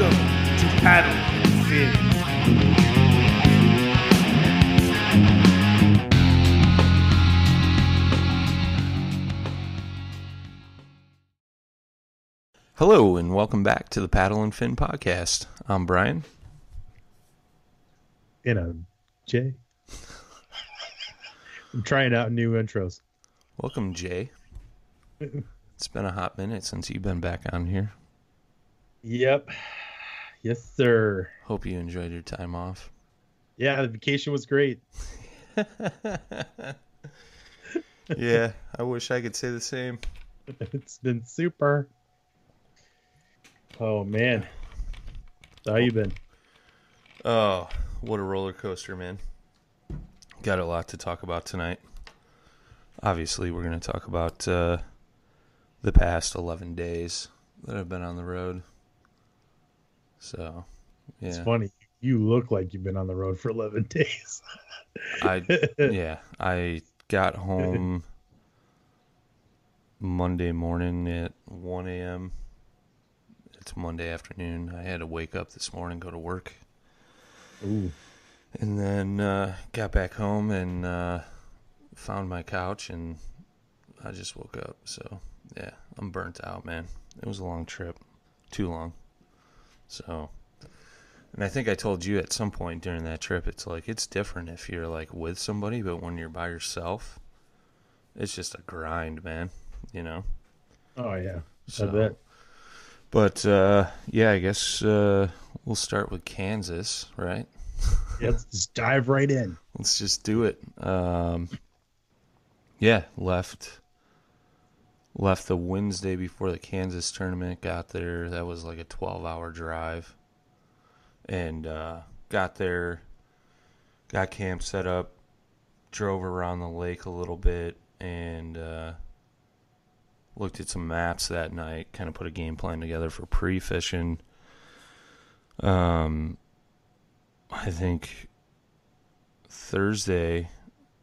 Welcome to Paddle and Fin. Hello, and welcome back to the Paddle and Fin podcast. I'm Brian. And I'm Jay. I'm trying out new intros. Welcome, Jay. It's been a hot minute since you've been back on here. Yep. Yes, sir. Hope you enjoyed your time off. Yeah, the vacation was great. yeah, I wish I could say the same. It's been super. Oh man. How you been? Oh, what a roller coaster, man. Got a lot to talk about tonight. Obviously, we're going to talk about uh, the past 11 days that I've been on the road. So, yeah. It's funny. You look like you've been on the road for 11 days. I yeah, I got home Monday morning at 1 a.m. It's Monday afternoon. I had to wake up this morning, go to work, Ooh. and then uh, got back home and uh, found my couch, and I just woke up. So yeah, I'm burnt out, man. It was a long trip, too long. So. And I think I told you at some point during that trip, it's like it's different if you're like with somebody, but when you're by yourself, it's just a grind, man. You know. Oh yeah. So, I bet. But uh, yeah, I guess uh, we'll start with Kansas, right? Yeah, let's dive right in. Let's just do it. Um, yeah, left left the Wednesday before the Kansas tournament. Got there. That was like a twelve-hour drive, and uh, got there. Got camp set up. Drove around the lake a little bit and uh, looked at some maps that night. Kind of put a game plan together for pre-fishing. Um, I think Thursday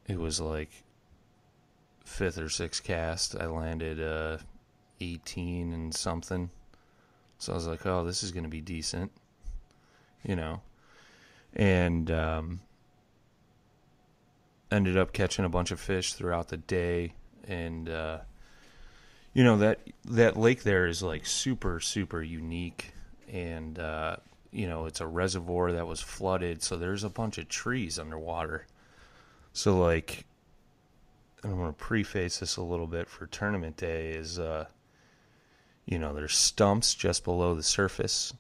it was like fifth or sixth cast. I landed uh 18 and something. So I was like, "Oh, this is going to be decent." You know. And um ended up catching a bunch of fish throughout the day and uh you know that that lake there is like super super unique and uh you know, it's a reservoir that was flooded, so there's a bunch of trees underwater. So like, and I'm gonna preface this a little bit for tournament day is, uh, you know, there's stumps just below the surface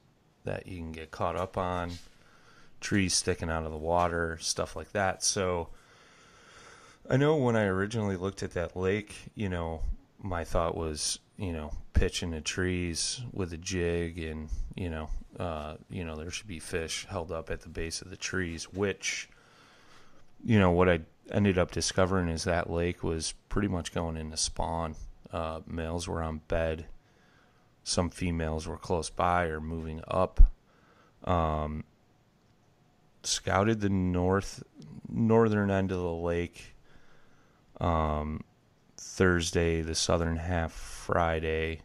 that you can get caught up on, trees sticking out of the water, stuff like that. So I know when I originally looked at that lake, you know, my thought was, you know, pitching the trees with a jig and, you know, uh, you know, there should be fish held up at the base of the trees, which, you know, what I ended up discovering is that lake was pretty much going into spawn. Uh, males were on bed. Some females were close by or moving up. Um, scouted the north northern end of the lake um, Thursday, the southern half Friday.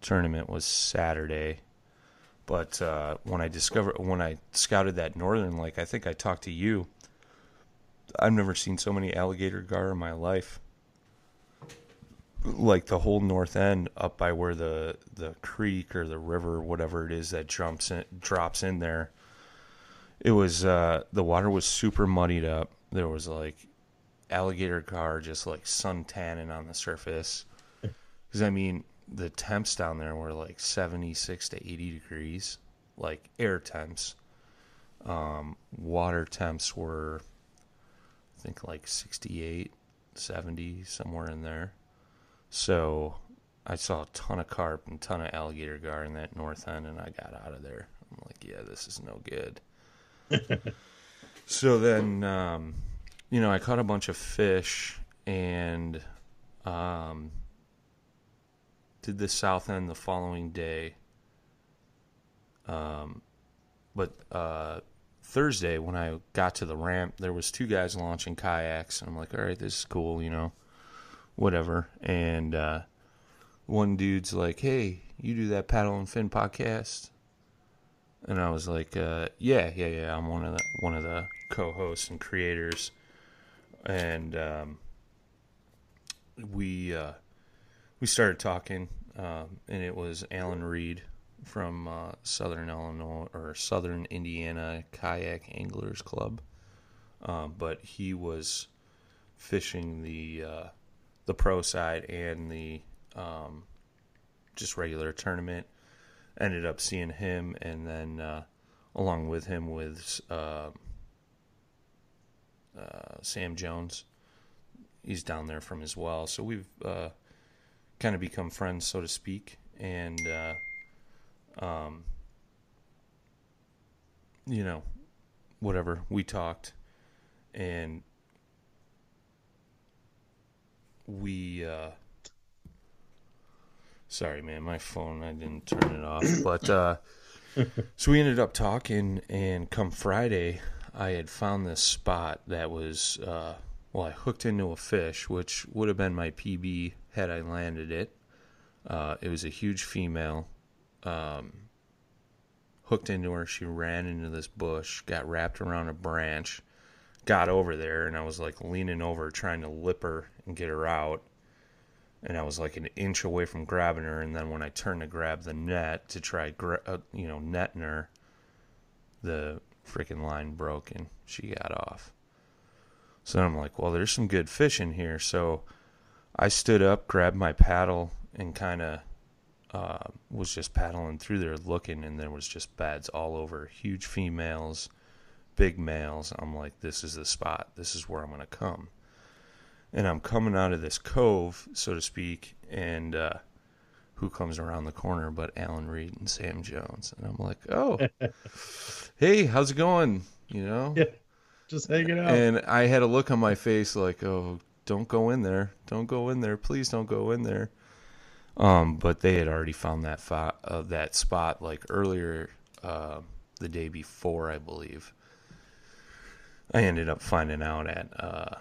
Tournament was Saturday. But uh, when I discovered when I scouted that northern lake, I think I talked to you. I've never seen so many alligator gar in my life. Like the whole north end up by where the the creek or the river, whatever it is that jumps in, drops in there. It was uh, the water was super muddied up. There was like alligator gar just like sun tanning on the surface. Because I mean, the temps down there were like 76 to 80 degrees, like air temps. Um, water temps were, think, like 68, 70, somewhere in there. So I saw a ton of carp and ton of alligator gar in that north end, and I got out of there. I'm like, yeah, this is no good. so then, um, you know, I caught a bunch of fish and um, did the south end the following day. Um, but uh, Thursday when I got to the ramp, there was two guys launching kayaks, I'm like, all right, this is cool, you know, whatever. And uh, one dude's like, hey, you do that paddle and fin podcast? And I was like, uh, yeah, yeah, yeah. I'm one of the one of the co-hosts and creators and um, we uh, we started talking, um, and it was Alan Reed from uh, Southern Illinois or Southern Indiana Kayak Anglers Club, um, but he was fishing the uh, the pro side and the um, just regular tournament. Ended up seeing him, and then uh, along with him with uh, uh, Sam Jones. He's down there from as well. So we've kind of become friends, so to speak. And, um, you know, whatever. We talked. And we. Uh, sorry, man. My phone, I didn't turn it off. But. Uh, so we ended up talking, and come Friday, I had found this spot that was, uh, well, I hooked into a fish, which would have been my PB had I landed it. Uh, it was a huge female. Um, hooked into her. She ran into this bush, got wrapped around a branch, got over there, and I was like leaning over trying to lip her and get her out. And I was like an inch away from grabbing her, and then when I turned to grab the net to try, gra- uh, you know, netting her, the freaking line broke and she got off. So I'm like, well, there's some good fish in here. So I stood up, grabbed my paddle, and kind of uh, was just paddling through there looking, and there was just beds all over, huge females, big males. I'm like, this is the spot. This is where I'm going to come. And I'm coming out of this cove, so to speak, and uh, who comes around the corner but Alan Reed and Sam Jones. And I'm like, oh, hey, how's it going? You know? Yeah, just hanging out. And I had a look on my face like, oh, don't go in there. Don't go in there. Please don't go in there. Um, but they had already found that fo- uh, that spot like earlier uh, the day before, I believe. I ended up finding out at uh,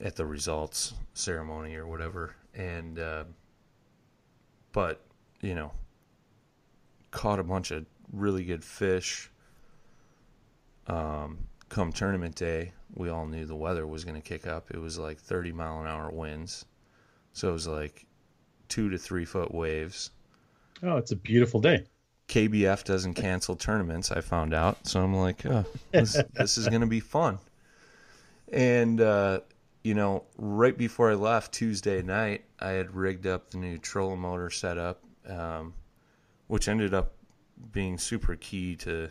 at the results ceremony or whatever, and uh, but you know, caught a bunch of really good fish. Um, come tournament day, we all knew the weather was going to kick up. It was like 30 mile an hour winds, so it was like two to three foot waves. Oh, it's a beautiful day. KBF doesn't cancel tournaments. I found out, so I'm like, oh, this, this is gonna be fun. And uh, you know, right before I left Tuesday night, I had rigged up the new trolling motor setup, um, which ended up being super key to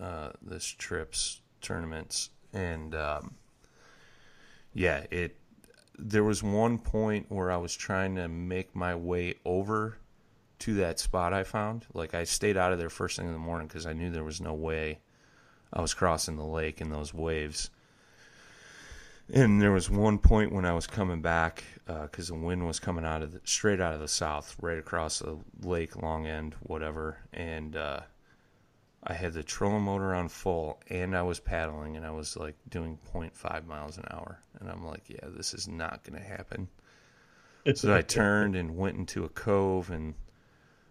uh, this trip's tournaments. And um, yeah, it. There was one point where I was trying to make my way over to that spot I found. Like I stayed out of there first thing in the morning because I knew there was no way I was crossing the lake in those waves. And there was one point when I was coming back because the wind was coming out of the, straight out of the south, right across the lake, long end, whatever. And uh, I had the trolling motor on full, and I was paddling, and I was like doing 0.5 miles an hour. And I'm like, yeah, this is not going to happen. So I turned and went into a cove and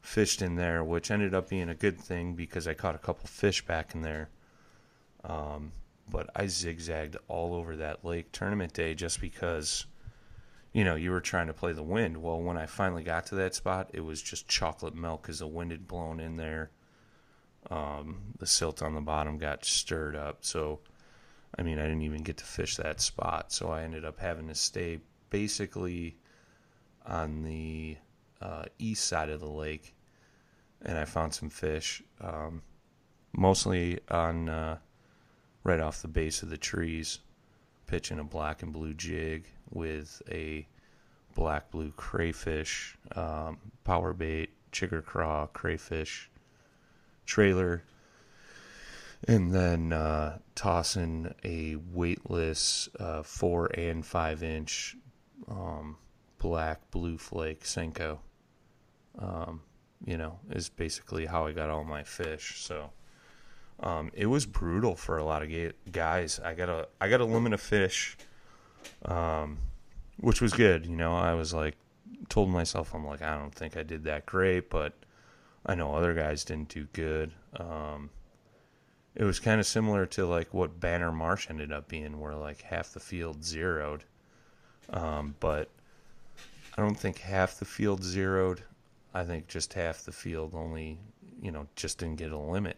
fished in there, which ended up being a good thing because I caught a couple fish back in there. Um, but I zigzagged all over that lake tournament day just because, you know, you were trying to play the wind. Well, when I finally got to that spot, it was just chocolate milk because the wind had blown in there. Um, the silt on the bottom got stirred up. So, I mean, I didn't even get to fish that spot. So I ended up having to stay basically on the uh, east side of the lake, and I found some fish, um, mostly on uh, right off the base of the trees, pitching a black and blue jig with a black blue crayfish, um, power bait, chigger craw, crayfish trailer, and then uh, tossing a weightless uh, four and five inch um, black blue flake Senko. Um, you know, is basically how I got all my fish. So um, it was brutal for a lot of ga- guys. I got a I got a limit of fish, um, which was good. You know, I was like told myself I'm like I don't think I did that great, but I know other guys didn't do good. Um, it was kind of similar to like what Banner Marsh ended up being, where like half the field zeroed. Um, but I don't think half the field zeroed. I think just half the field only, you know, just didn't get a limit.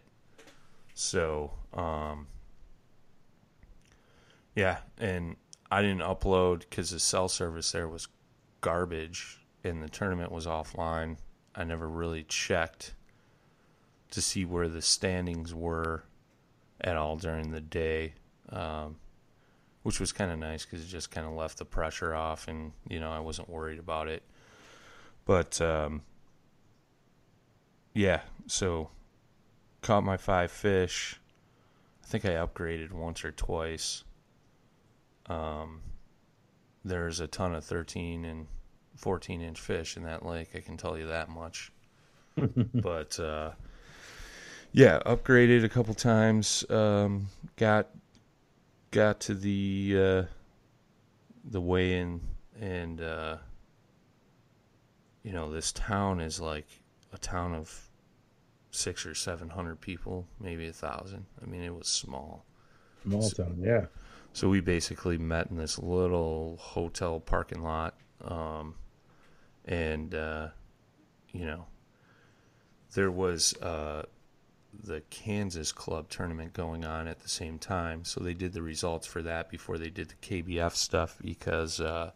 So, um, yeah, and I didn't upload because the cell service there was garbage and the tournament was offline. I never really checked to see where the standings were at all during the day, um, which was kind of nice because it just kind of left the pressure off, and you know I wasn't worried about it. But um, yeah, so caught my five fish. I think I upgraded once or twice. Um, there's a ton of 13 and 14 inch fish in that lake. I can tell you that much. but uh, yeah, upgraded a couple times. Um, got got to the uh, the weigh in, and uh, you know this town is like a town of six or seven hundred people, maybe a thousand. I mean, it was small. Small town, yeah. So we basically met in this little hotel parking lot, um, and uh, you know, there was uh, the Kansas Club tournament going on at the same time. So they did the results for that before they did the KBF stuff because uh,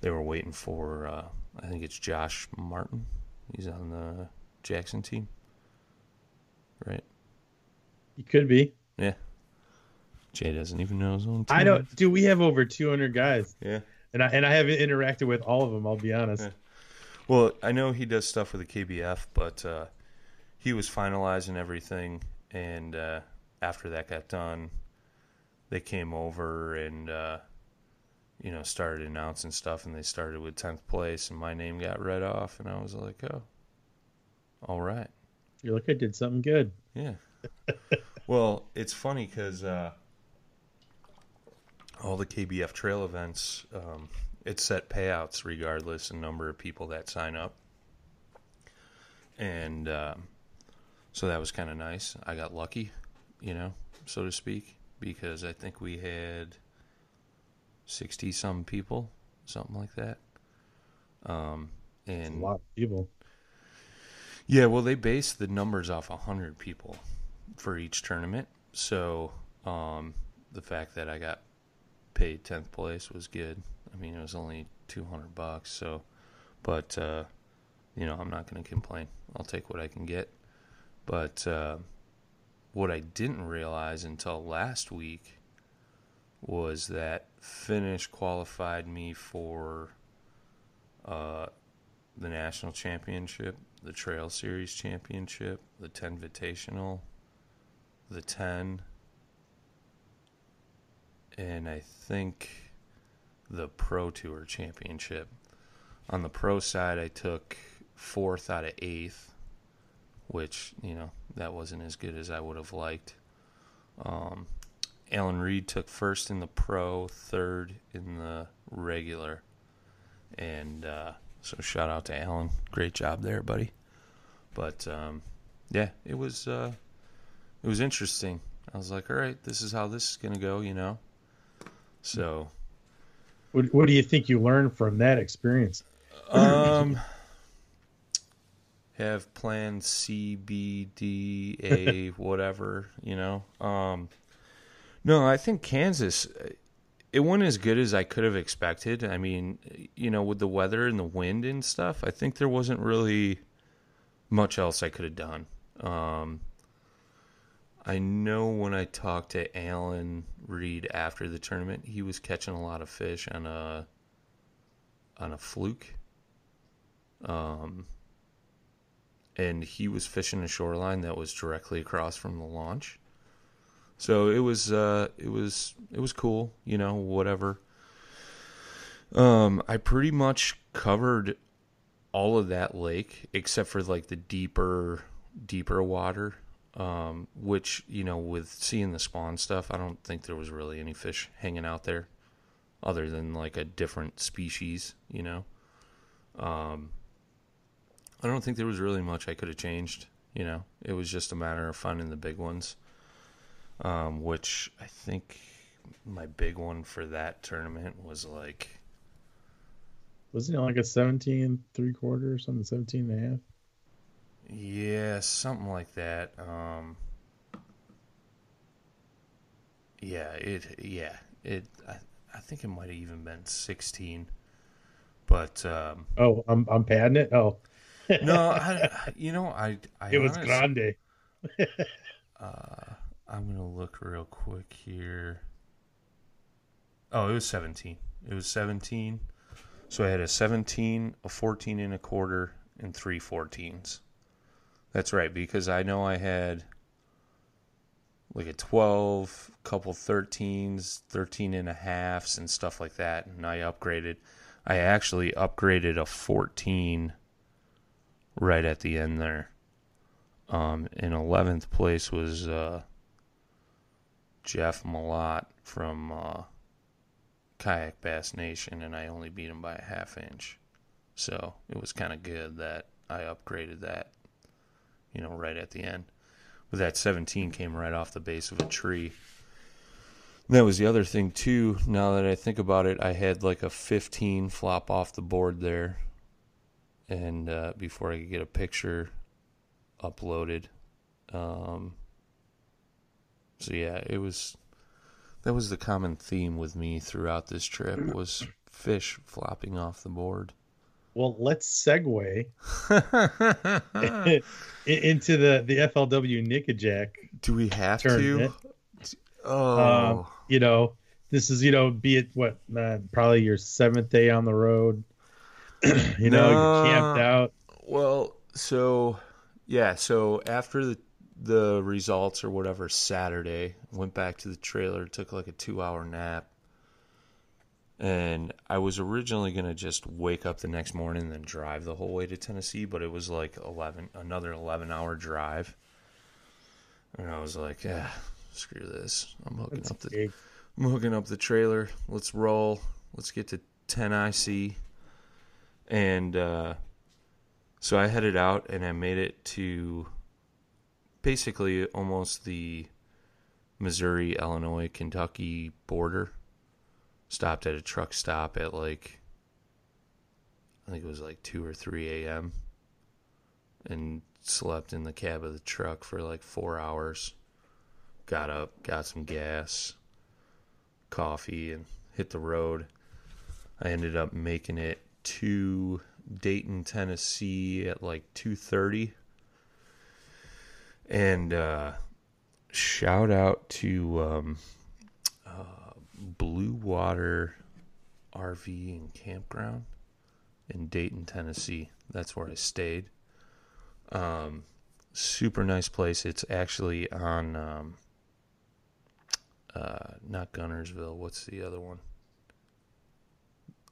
they were waiting for uh, I think it's Josh Martin. He's on the Jackson team, right? He could be. Yeah. Jay doesn't even know his own team. I don't. Do we have over 200 guys, Yeah. And I and I haven't interacted with all of them. I'll be honest. Yeah. Well, I know he does stuff with the KBF, but uh, he was finalizing everything, and uh, after that got done, they came over and uh, you know started announcing stuff, and they started with tenth place, and my name got read off, and I was like, oh, all right, You're like, I did something good. yeah. well, it's funny because uh, all the KBF trail events, um, it's set payouts regardless of number of people that sign up. And um, so that was kind of nice. I got lucky, you know, so to speak, because I think we had 60 some people, something like that. Um, and a lot of people. Yeah, well, they base the numbers off 100 people for each tournament. So um, the fact that I got paid 10th place was good. I mean, it was only 200 bucks. So, but, uh, you know, I'm not going to complain. I'll take what I can get. But uh, what I didn't realize until last week was that finish qualified me for uh, the national championship, the Trail Series championship, the 10 Invitational, the 10, and I think the Pro Tour championship. On the pro side, I took fourth out of eighth, which, you know, that wasn't as good as I would have liked. Um, Alan Reed took first in the pro, third in the regular. And uh, so shout out to Alan. Great job there, buddy. But um, yeah, it was uh, it was interesting. I was like, all right, this is how this is gonna go, you know. So What, what do you think you learned from that experience? um have plan C, B, D, A, whatever, you know. Um no, I think Kansas it went as good as I could have expected. I mean, you know, with the weather and the wind and stuff, I think there wasn't really much else I could have done. Um I know when I talked to Alan Reed after the tournament, he was catching a lot of fish on a on a fluke. Um, and he was fishing a shoreline that was directly across from the launch. So it was uh, it was it was cool, you know, whatever. Um, I pretty much covered all of that lake except for like the deeper deeper water. Um, which, you know, with seeing the spawn stuff, I don't think there was really any fish hanging out there other than like a different species, you know. Um, I don't think there was really much I could have changed. You know, it was just a matter of finding the big ones. Um, which I think my big one for that tournament was like, Wasn't it like a 17 and three quarter or something, 17 and a half? Yeah, something like that. Um, yeah, it, yeah, it. I, I think it might have even been sixteen, but um, Oh, I'm I'm padding it. Oh, no, I, you know, I, I it was honest- grande. Uh, I'm gonna look real quick here. Oh, it was 17. It was 17. So I had a 17, a 14 and a quarter, and three 14s. That's right, because I know I had like a 12, couple 13s, 13 and a halves, and stuff like that. And I upgraded. I actually upgraded a 14 right at the end there. Um, in 11th place was uh, Jeff Malott from uh, Kayak Bass Nation, and I only beat him by a half inch. So it was kind of good that I upgraded that, you know, right at the end. But that 17 came right off the base of a tree. And that was the other thing, too. Now that I think about it, I had like a 15 flop off the board there. And uh, before I could get a picture uploaded. Um, so yeah, it was that was the common theme with me throughout this trip was fish flopping off the board. Well, let's segue into the the FLW Nickajack. Do we have Tournament. to? Oh, Um, you know, this is you know, be it what uh, probably your seventh day on the road. you know, you're camped out. well, so yeah, so after the the results or whatever Saturday, went back to the trailer, took like a two hour nap. And I was originally gonna just wake up the next morning and then drive the whole way to Tennessee, but it was like eleven another eleven hour drive. And I was like, yeah, screw this. I'm hooking That's up the big. I'm hooking up the trailer. Let's roll. Let's get to Tennessee. And uh, so I headed out and I made it to basically almost the Missouri, Illinois, Kentucky border. Stopped at a truck stop at like, I think it was like 2 or 3 a.m. And slept in the cab of the truck for like four hours. Got up, got some gas, coffee, and hit the road. I ended up making it to Dayton, Tennessee at like two thirty. And uh, shout out to um, Blue Water RV and Campground in Dayton, Tennessee. That's where I stayed. Um, super nice place. It's actually on um, uh, not Guntersville. What's the other one?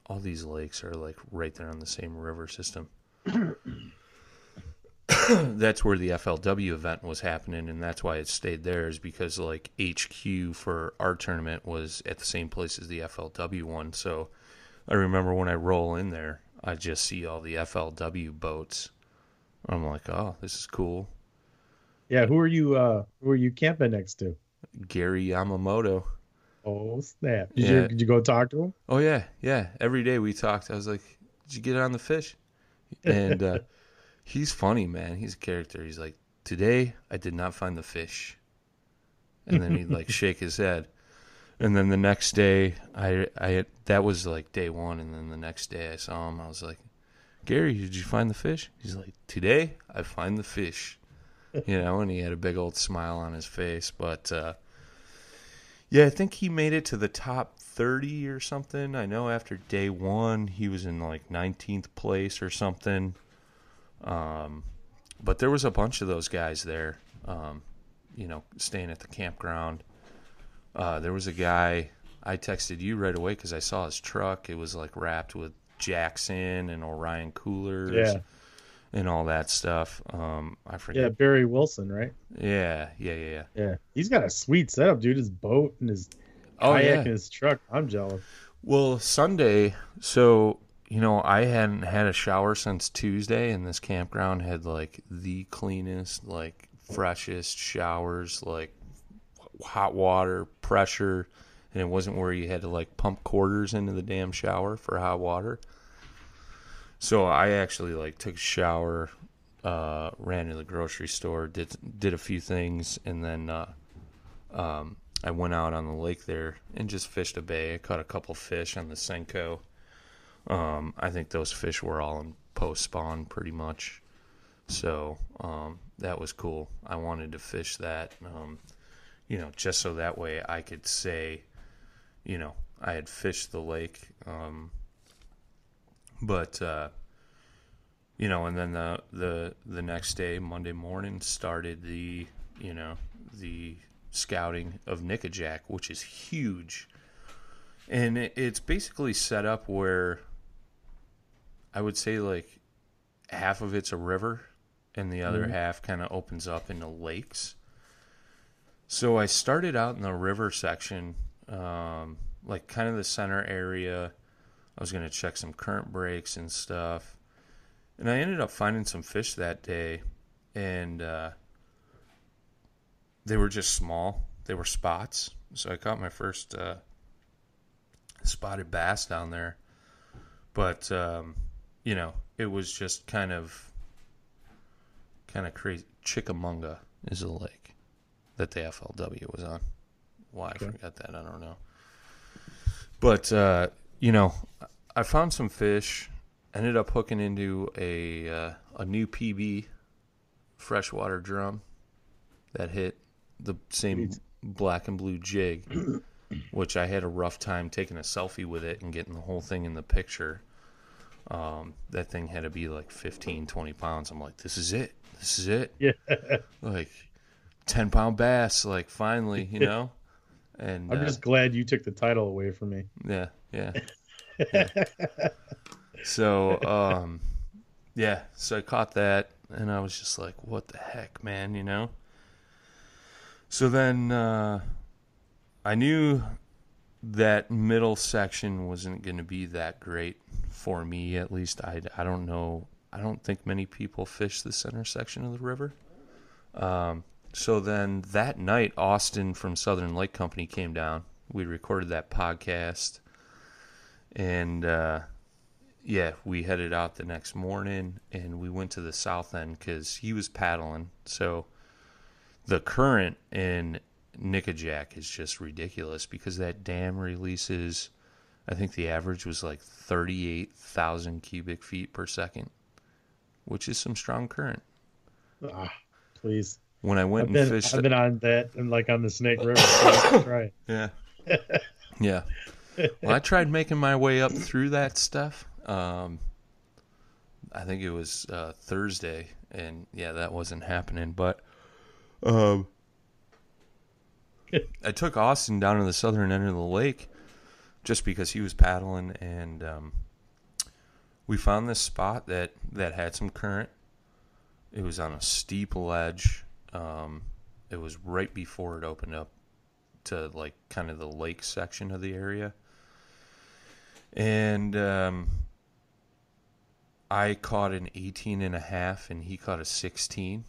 All these lakes are like right there on the same river system. that's where the FLW event was happening, and that's why it stayed there. Is because like HQ for our tournament was at the same place as the FLW one. So I remember when I roll in there, I just see all the FLW boats. I'm like, oh, this is cool. Yeah, who are you? Uh, who are you camping next to? Gary Yamamoto. Oh snap! Did Yeah. you did you go talk to him? Oh yeah, yeah. Every day we talked. I was like, "Did you get on the fish?" And uh, he's funny, man. He's a character. He's like, "Today I did not find the fish," and then he'd like shake his head. And then the next day, I I that was like day one, and then the next day I saw him. I was like, "Gary, did you find the fish?" He's like, "Today I find the fish," you know. And he had a big old smile on his face, but. uh yeah, I think he made it to the top 30 or something. I know after day one, he was in like 19th place or something. Um, but there was a bunch of those guys there, um, you know, staying at the campground. Uh, there was a guy, I texted you right away because I saw his truck. It was like wrapped with Jackson and Orion coolers Yeah, and all that stuff. Um, I forget. yeah. Barry Wilson, right? Yeah, yeah, yeah, yeah. Yeah, he's got a sweet setup, dude. His boat and his Oh, kayak yeah. and his truck. I'm jealous. Well, Sunday, so you know, I hadn't had a shower since Tuesday, and this campground had like the cleanest, like freshest showers, like hot water, pressure, and it wasn't where you had to like pump quarters into the damn shower for hot water. So I actually like took a shower, uh, ran to the grocery store, did did a few things, and then uh, um, I went out on the lake there and just fished a bay. I caught a couple fish on the Senko. Um, I think those fish were all in post spawn pretty much. So um, that was cool. I wanted to fish that, um, you know, just so that way I could say, you know, I had fished the lake. Um, but uh, you know, and then the the the next day, Monday morning, started the you know the scouting of Nickajack, which is huge, and it, it's basically set up where I would say like half of it's a river, and the other half kind of opens up into lakes. So I started out in the river section, um, like kind of the center area. I was going to check some current breaks and stuff. And I ended up finding some fish that day. And uh, they were just small, they were spots. So I caught my first uh, spotted bass down there. But, um, you know, it was just kind of kind of crazy. Chickamauga is a lake that the FLW was on. Why I forgot that, I don't know. But uh, you know, I found some fish. Ended up hooking into a uh, a new PB freshwater drum that hit the same black and blue jig, which I had a rough time taking a selfie with it and getting the whole thing in the picture. Um, that thing had to be like 15, 20 pounds. I'm like, this is it. This is it. Yeah, Like 10 pound bass, like finally, you know? And I'm uh, just glad you took the title away from me. yeah, yeah. Yeah. so, um, yeah, so I caught that and I was just like, what the heck, man, you know? So then uh, I knew that middle section wasn't going to be that great for me, at least. I, I don't know. I don't think many people fish the center section of the river. Um, so then that night, Austin from Southern Lake Company came down. We recorded that podcast, and uh, yeah, we headed out the next morning and we went to the south end because he was paddling. So the current in Nickajack is just ridiculous because that dam releases, I think the average was like 38,000 cubic feet per second, which is some strong current. Ah, please. When I went I've and been, fished, I've been on that and like on the Snake River. So right. Yeah. yeah. Well, I tried making my way up through that stuff. Um, I think it was uh, Thursday, and yeah, that wasn't happening. But um, I took Austin down to the southern end of the lake just because he was paddling, and um, we found this spot that that had some current. It was on a steep ledge. Um, it was right before it opened up to like kind of the lake section of the area. And um, I caught an 18 and a half and he caught a 16.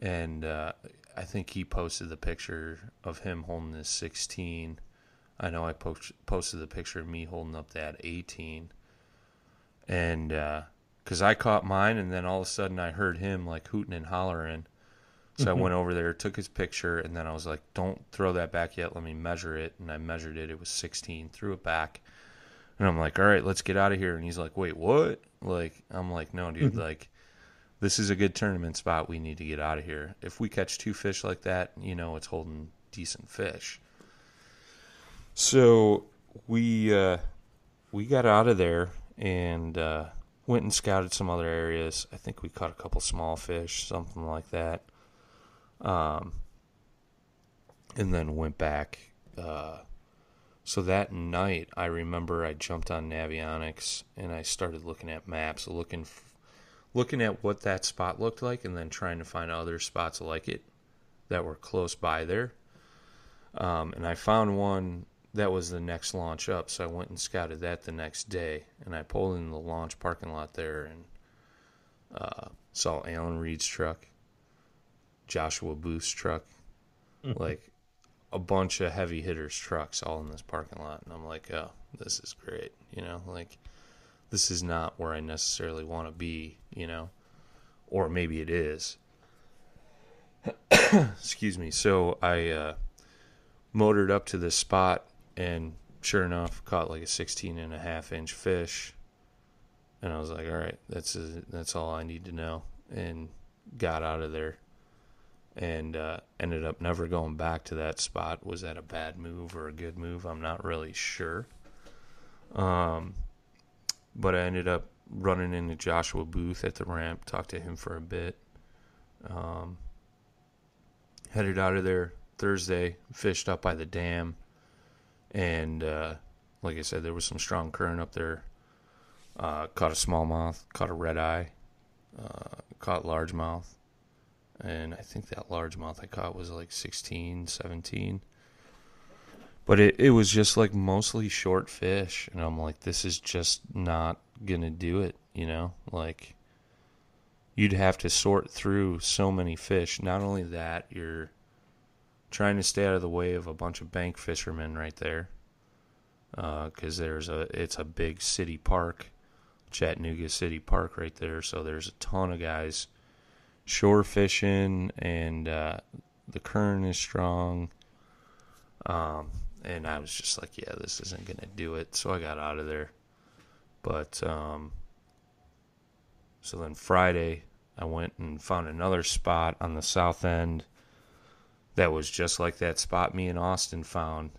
And uh, I think he posted the picture of him holding this 16. I know I po- posted the picture of me holding up that 18. And uh, because I caught mine, and then all of a sudden I heard him like hooting and hollering. So I mm-hmm. went over there, took his picture, and then I was like, "Don't throw that back yet. Let me measure it." And I measured it. It was 16. Threw it back, and I'm like, "All right, let's get out of here." And he's like, "Wait, what?" Like I'm like, "No, dude. Mm-hmm. like, this is a good tournament spot. We need to get out of here. If we catch two fish like that, you know, it's holding decent fish." So we uh, we got out of there and uh, went and scouted some other areas. I think we caught a couple small fish, something like that. Um, and then went back. Uh, so that night, I remember I jumped on Navionics and I started looking at maps, looking, looking at what that spot looked like, and then trying to find other spots like it that were close by there. Um, and I found one that was the next launch up, so I went and scouted that the next day, and I pulled in the launch parking lot there and uh, saw Alan Reed's truck, Joshua Booth's truck, like a bunch of heavy hitters trucks all in this parking lot, and I'm like, oh, this is great, you know, like this is not where I necessarily want to be, you know, or maybe it is. Excuse me. So I uh, motored up to this spot and sure enough caught like a 16 and a half inch fish. And i was like all right that's a, that's all i need to know and got out of there. And uh, ended up never going back to that spot. Was that a bad move or a good move? I'm not really sure. Um, but i ended up running into joshua booth at the ramp talked to him for a bit um, headed out of there thursday fished up by the dam and uh, like I said, there was some strong current up there. Uh, caught a smallmouth, caught a red eye, uh, caught largemouth, and I think that largemouth I caught was like 16, 17. But it, it was just like mostly short fish, and I'm like, this is just not gonna do it, you know? Like, you'd have to sort through so many fish. Not only that, you're trying to stay out of the way of a bunch of bank fishermen right there because uh, there's a it's a big city park chattanooga city park right there so there's a ton of guys shore fishing and uh, the current is strong um, and i was just like yeah this isn't gonna do it so i got out of there but um, so then friday i went and found another spot on the south end that was just like that spot me and Austin found.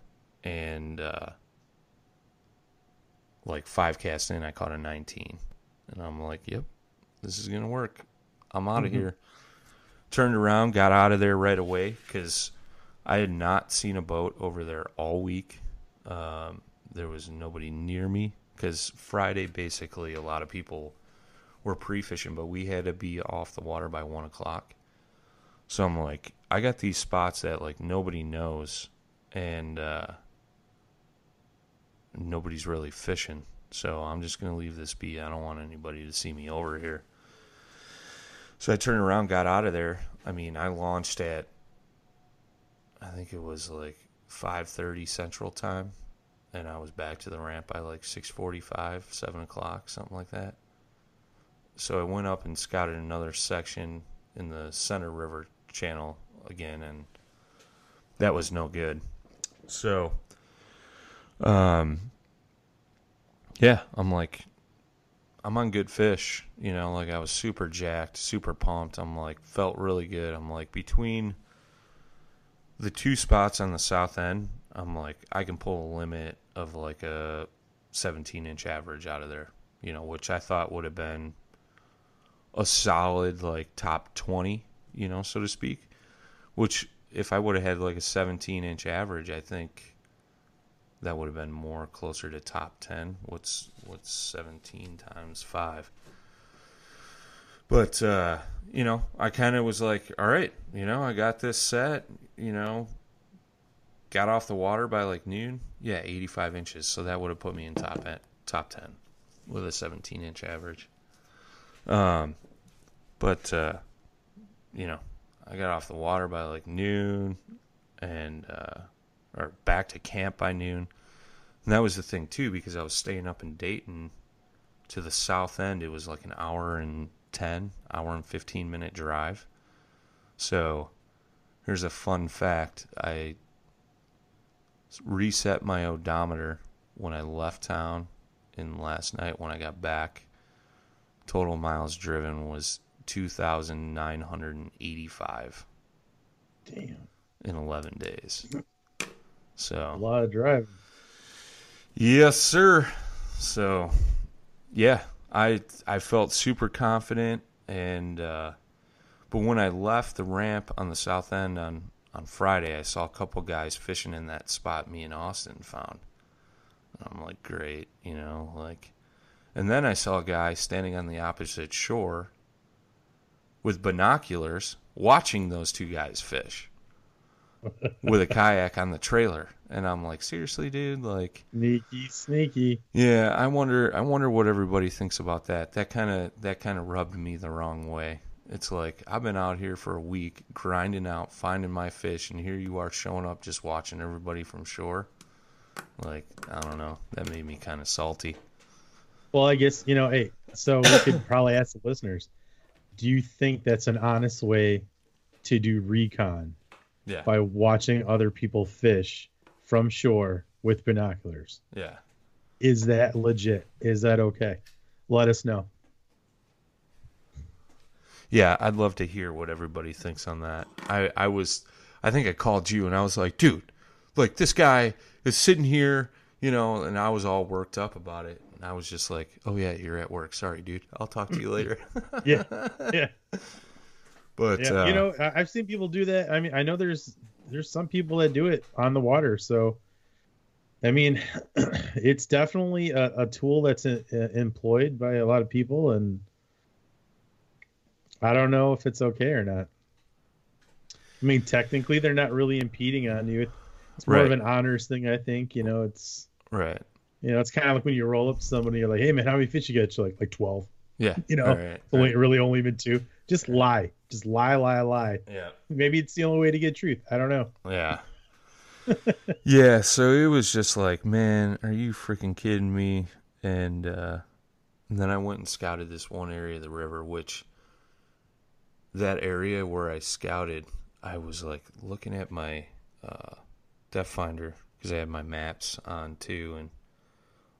And uh, like five casts in, I caught a 19. And I'm like, yep, this is going to work. I'm out of Mhm. here. Turned around, got out of there right away because I had not seen a boat over there all week. Um, there was nobody near me because Friday, basically, a lot of people were pre fishing, but we had to be off the water by one o'clock. So I'm like, I got these spots that like nobody knows, and uh, nobody's really fishing. So I'm just gonna leave this be. I don't want anybody to see me over here. So I turned around, got out of there. I mean, I launched at, I think it was like 5:30 Central Time, and I was back to the ramp by like six forty-five, seven o'clock, something like that. So I went up and scouted another section in the Center River channel again, and that was no good. So, um, yeah, I'm like, I'm on good fish, you know, like I was super jacked, super pumped. I'm like, felt really good. I'm like, between the two spots on the south end, I'm like, I can pull a limit of like a 17 inch average out of there, you know, which I thought would have been a solid like top 20, you know, so to speak. Which, if I would have had like a 17 inch average, I think that would have been more closer to top 10 what's what's 17 times 5 but uh you know i kind of was like all right you know i got this set you know got off the water by like noon yeah 85 inches so that would have put me in top top 10 with a 17 inch average um but uh you know i got off the water by like noon and uh or back to camp by noon. And that was the thing too, because I was staying up in Dayton to the south end. It was like an hour and ten, hour and fifteen minute drive. So here's a fun fact: I reset my odometer when I left town, and last night when I got back, total miles driven was two thousand nine hundred and eighty-five Damn. in eleven days. So a lot of driving. yes, sir. So yeah, I I felt super confident, and uh, but when I left the ramp on the south end on on Friday, I saw a couple guys fishing in that spot me and Austin found. I'm like, great, you know, like, and then I saw a guy standing on the opposite shore with binoculars watching those two guys fish with a kayak on the trailer. And I'm like, seriously, dude? Like, Sneaky, sneaky. yeah, I wonder I wonder what everybody thinks about that. That kind of that kind of rubbed me the wrong way. It's like I've been out here for a week grinding out, finding my fish, and here you are showing up just watching everybody from shore. Like, I don't know. That made me kind of salty. Well, I guess, you know, hey, so we could probably ask the listeners do you think that's an honest way to do recon Yeah. by watching other people fish from shore with binoculars? Yeah. Is that legit? Is that okay? Let us know. Yeah, I'd love to hear what everybody thinks on that. I, I was, I think I called you and I was like, dude, like this guy is sitting here, you know, and I was all worked up about it. And I was just like, oh yeah, you're at work. Sorry, dude. I'll talk to you later. Yeah. Yeah. but, yeah. uh, you know, I've seen people do that. I mean, I know there's there's some people that do it on the water. So, I mean, it's definitely a, a tool that's uh employed by a lot of people, and I don't know if it's okay or not. I mean, technically, they're not really impeding on you. It's more of an honors thing, I think. You know, it's right. you know, it's kind of like when you roll up to somebody, you're like, "Hey, man, how many fish you get?" You're like, "Like 12. Yeah. You know, right, only, right. really only been two. Just lie, just lie, lie, lie. Yeah. Maybe it's the only way to get truth. I don't know. Yeah. yeah, so it was just like, man, are you freaking kidding me? And uh and then I went and scouted this one area of the river which that area where I scouted, I was like looking at my uh depth finder because I had my maps on too and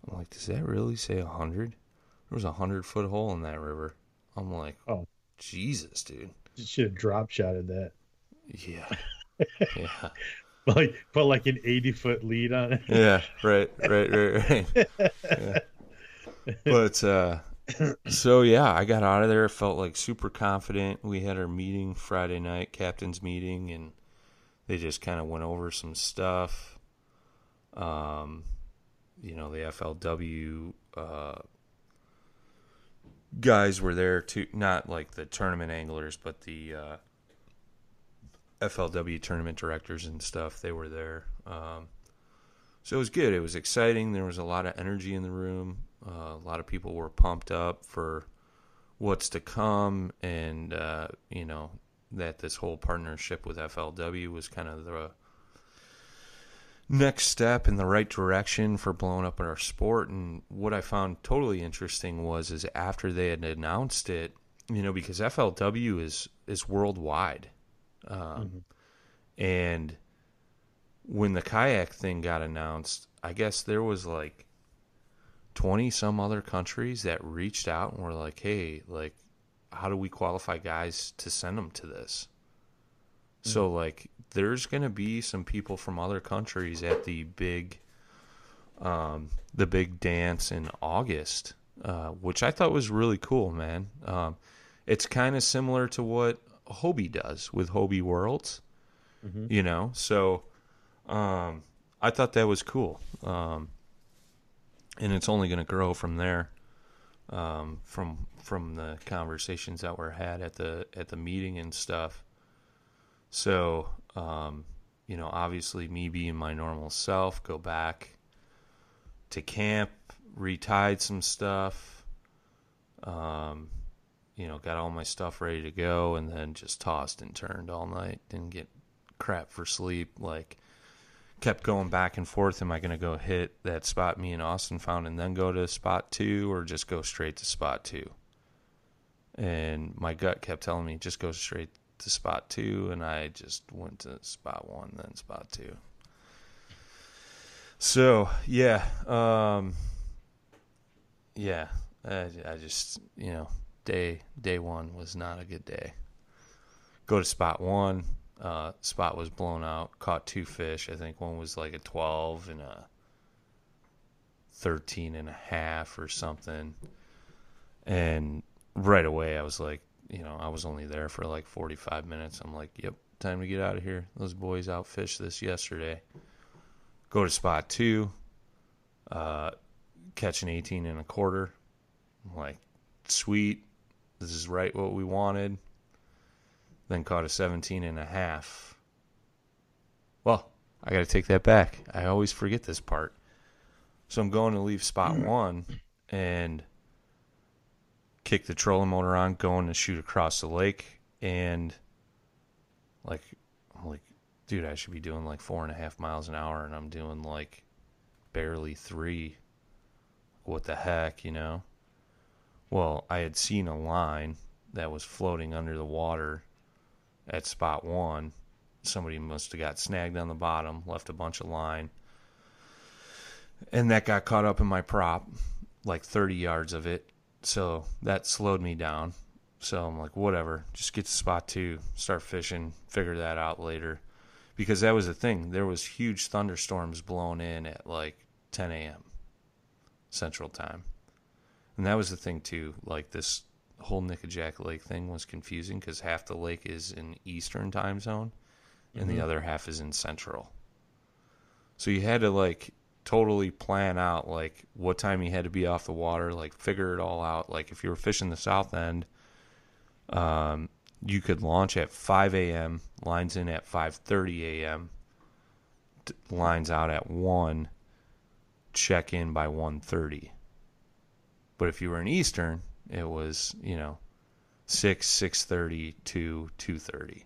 I'm like, does that really say 100? There was a 100 foot hole in that river. I'm like, Oh. Jesus, dude. Just should have drop shotted that. Yeah. yeah. Like put like an 80 foot lead on it. yeah, right, right, right, right. Yeah. But uh, so yeah, I got out of there. Felt like super confident. We had our meeting Friday night, captain's meeting, and they just kind of went over some stuff. Um, you know, the FLW uh, guys were there too. Not like the tournament anglers, but the uh, FLW tournament directors and stuff. They were there. Um, so it was good. It was exciting. There was a lot of energy in the room. Uh, a lot of people were pumped up for what's to come, and uh, you know that this whole partnership with FLW was kind of the next step in the right direction for blowing up our sport. And what I found totally interesting was is after they had announced it, you know, because FLW is is worldwide, um, and when the kayak thing got announced, I guess there was like twenty some other countries that reached out and were like, "Hey, like, how do we qualify guys to send them to this?" So like there's going to be some people from other countries at the big um the big dance in August, uh which I thought was really cool, man. Um it's kind of similar to what Hobie does with Hobie Worlds. You know? So um I thought that was cool. Um and it's only going to grow from there um from from the conversations that were had at the at the meeting and stuff. So, um, you know, obviously, me being my normal self, go back to camp, retied some stuff, um, you know, got all my stuff ready to go, and then just tossed and turned all night. Didn't get crap for sleep. Like, kept going back and forth. Am I going to go hit that spot me and Austin found and then go to spot two, or just go straight to spot two? And my gut kept telling me, just go straight to spot two, and I just went to spot one, then spot two. So yeah, um, yeah, I, I just you know day day one was not a good day. Go to spot one, uh, spot was blown out. Caught two fish. I think one was like a twelve and a 13 and a half or something. And right away I was like, you know, I was only there for like 45 minutes. I'm like, yep, time to get out of here. Those boys outfished this yesterday. Go to spot two, uh, catch an 18 and a quarter. I'm like, sweet. This is right what we wanted. Then caught a 17 and a half. Well, I got to take that back. I always forget this part. So I'm going to leave spot one and kick the trolling motor on, going to shoot across the lake, and like I'm like, dude, I should be doing like four and a half miles an hour, and I'm doing like barely three. What the heck, you know? Well, I had seen a line that was floating under the water at spot one. Somebody must have got snagged on the bottom, left a bunch of line, and that got caught up in my prop, like 30 yards of it. So that slowed me down. So I'm like, whatever, just get to spot two, start fishing, figure that out later. Because that was the thing. There was huge thunderstorms blowing in at like 10 a.m. Central Time. And that was the thing too. Like this whole Nickajack Lake thing was confusing because half the lake is in Eastern time zone and the mm-hmm. other half is in Central. So you had to like totally plan out like what time you had to be off the water, like figure it all out. Like if you were fishing the south end, um, you could launch at 5 a.m., lines in at 5:30 a.m., t- lines out at 1, check in by 1:30. But if you were in Eastern, it was, you know, 6 6:30 to 2:30.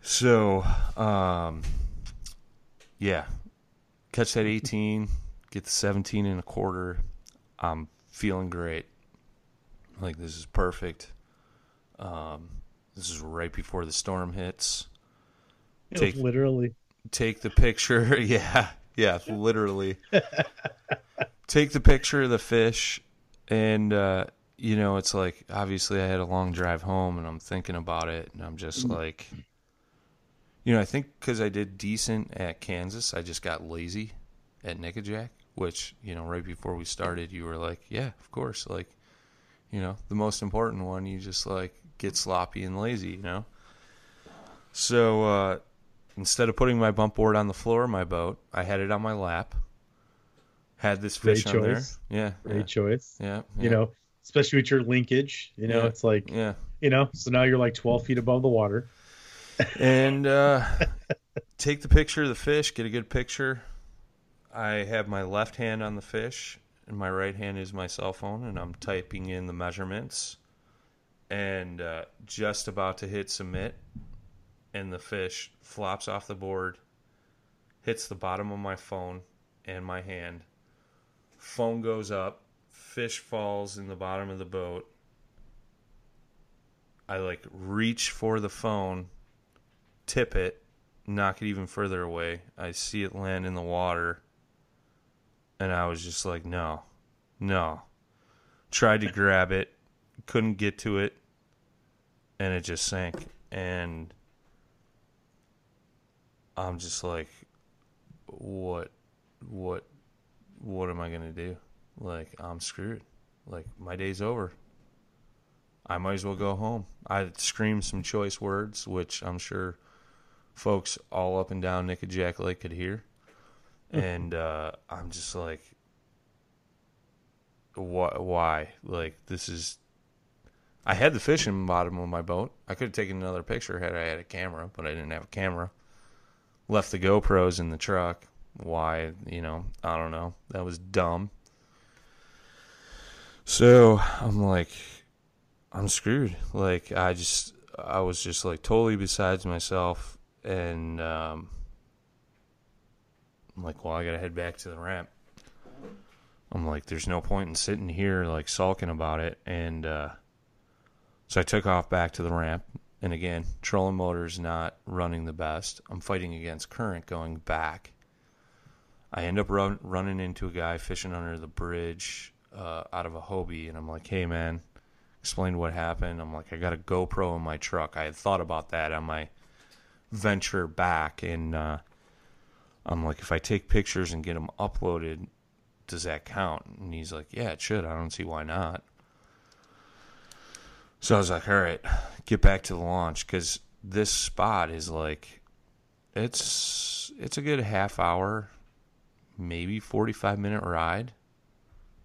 So, um yeah, catch that 18, get the 17 and a quarter. I'm feeling great. Like this is perfect. Um, this is right before the storm hits. Take literally. take the picture. yeah, yeah, literally. take the picture of the fish, and uh, you know, it's like obviously I had a long drive home, and I'm thinking about it, and I'm just like, you know, I think because I did decent at Kansas, I just got lazy at Nickajack, which you know, right before we started, you were like, yeah, of course, like, you know, the most important one, you just like get sloppy and lazy, you know. So uh, instead of putting my bump board on the floor of my boat, I had it on my lap. Had this Great fish on there. choice. Yeah. Great yeah, choice. yeah, You know, especially with your linkage. You know, Yeah. it's like Yeah. you know. So now you're like 12 feet above the water. And uh, take the picture of the fish, get a good picture. I have my left hand on the fish, and my right hand is my cell phone, and I'm typing in the measurements. And uh, just about to hit submit, and the fish flops off the board, hits the bottom of my phone and my hand. Phone goes up, fish falls in the bottom of the boat. I like reach for the phone, tip it, knock it even further away. I see it land in the water. And I was just like, no, no. Tried to grab it, couldn't get to it, and it just sank. And I'm just like, what, what, what am I gonna do? Like, I'm screwed. Like, my day's over. I might as well go home. I screamed some choice words, which I'm sure folks all up and down Nickajack Lake could hear. and uh, I'm just like, wh- why? Like, this is. I had the fish in the bottom of my boat. I could have taken another picture had I had a camera, but I didn't have a camera. Left the GoPros in the truck. Why? You know, I don't know. That was dumb. So I'm like, I'm screwed. Like I just, I was just like totally besides myself, and um, I'm like, well, I gotta head back to the ramp. I'm like, there's no point in sitting here like sulking about it, and uh, so I took off back to the ramp. And again, trolling motor's not running the best. I'm fighting against current going back. I end up run, running into a guy fishing under the bridge uh, out of a Hobie, and I'm like, "Hey, man," explained what happened. I'm like, "I got a GoPro in my truck." I had thought about that on my venture back, and uh, I'm like, "If I take pictures and get them uploaded, does that count?" And he's like, "Yeah, it should. I don't see why not." So I was like, "All right, get back to the launch because this spot is like, it's it's a good half hour, maybe 45 minute ride."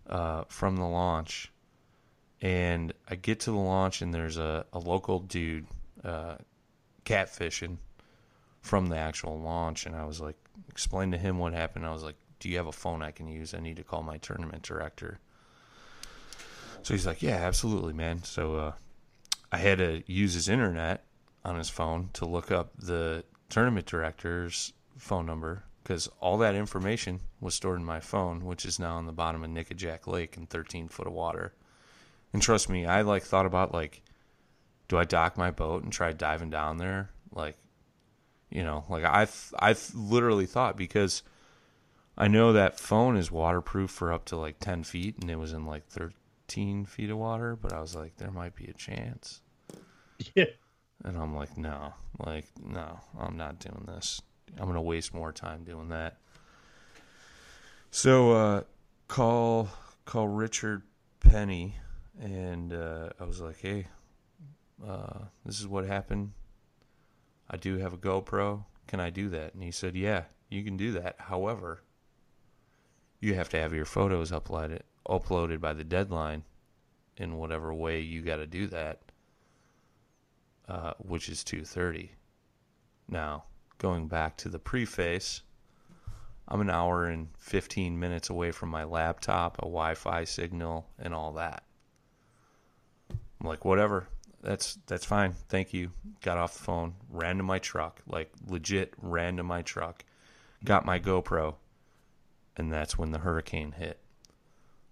uh, from the launch. And I get to the launch, and there's a, a local dude uh, catfishing from the actual launch. And I was like, explain to him what happened. I was like, do you have a phone I can use? I need to call my tournament director. So he's like, yeah, absolutely, man. So uh, I had to use his internet on his phone to look up the tournament director's phone number because all that information was stored in my phone, which is now on the bottom of Nickajack Lake in 13 foot of water. And trust me, I like thought about like, do I dock my boat and try diving down there? Like, you know, like I I literally thought because I know that phone is waterproof for up to like 10 feet, and it was in like 13 feet of water. But I was like, there might be a chance. Yeah. And I'm like, no, like no, I'm not doing this. I'm gonna waste more time doing that. So uh, call call Richard Penny, and uh, I was like, hey, uh, this is what happened. I do have a GoPro. Can I do that? And he said, yeah, you can do that. However, you have to have your photos uploaded uploaded by the deadline in whatever way you got to do that, uh, which is two thirty. Now, going back to the preface, I'm an hour and 15 minutes away from my laptop, a Wi Fi signal, and all that. I'm like, whatever. That's that's fine. Thank you. Got off the phone, ran to my truck, like legit ran to my truck, got my GoPro, and that's when the hurricane hit.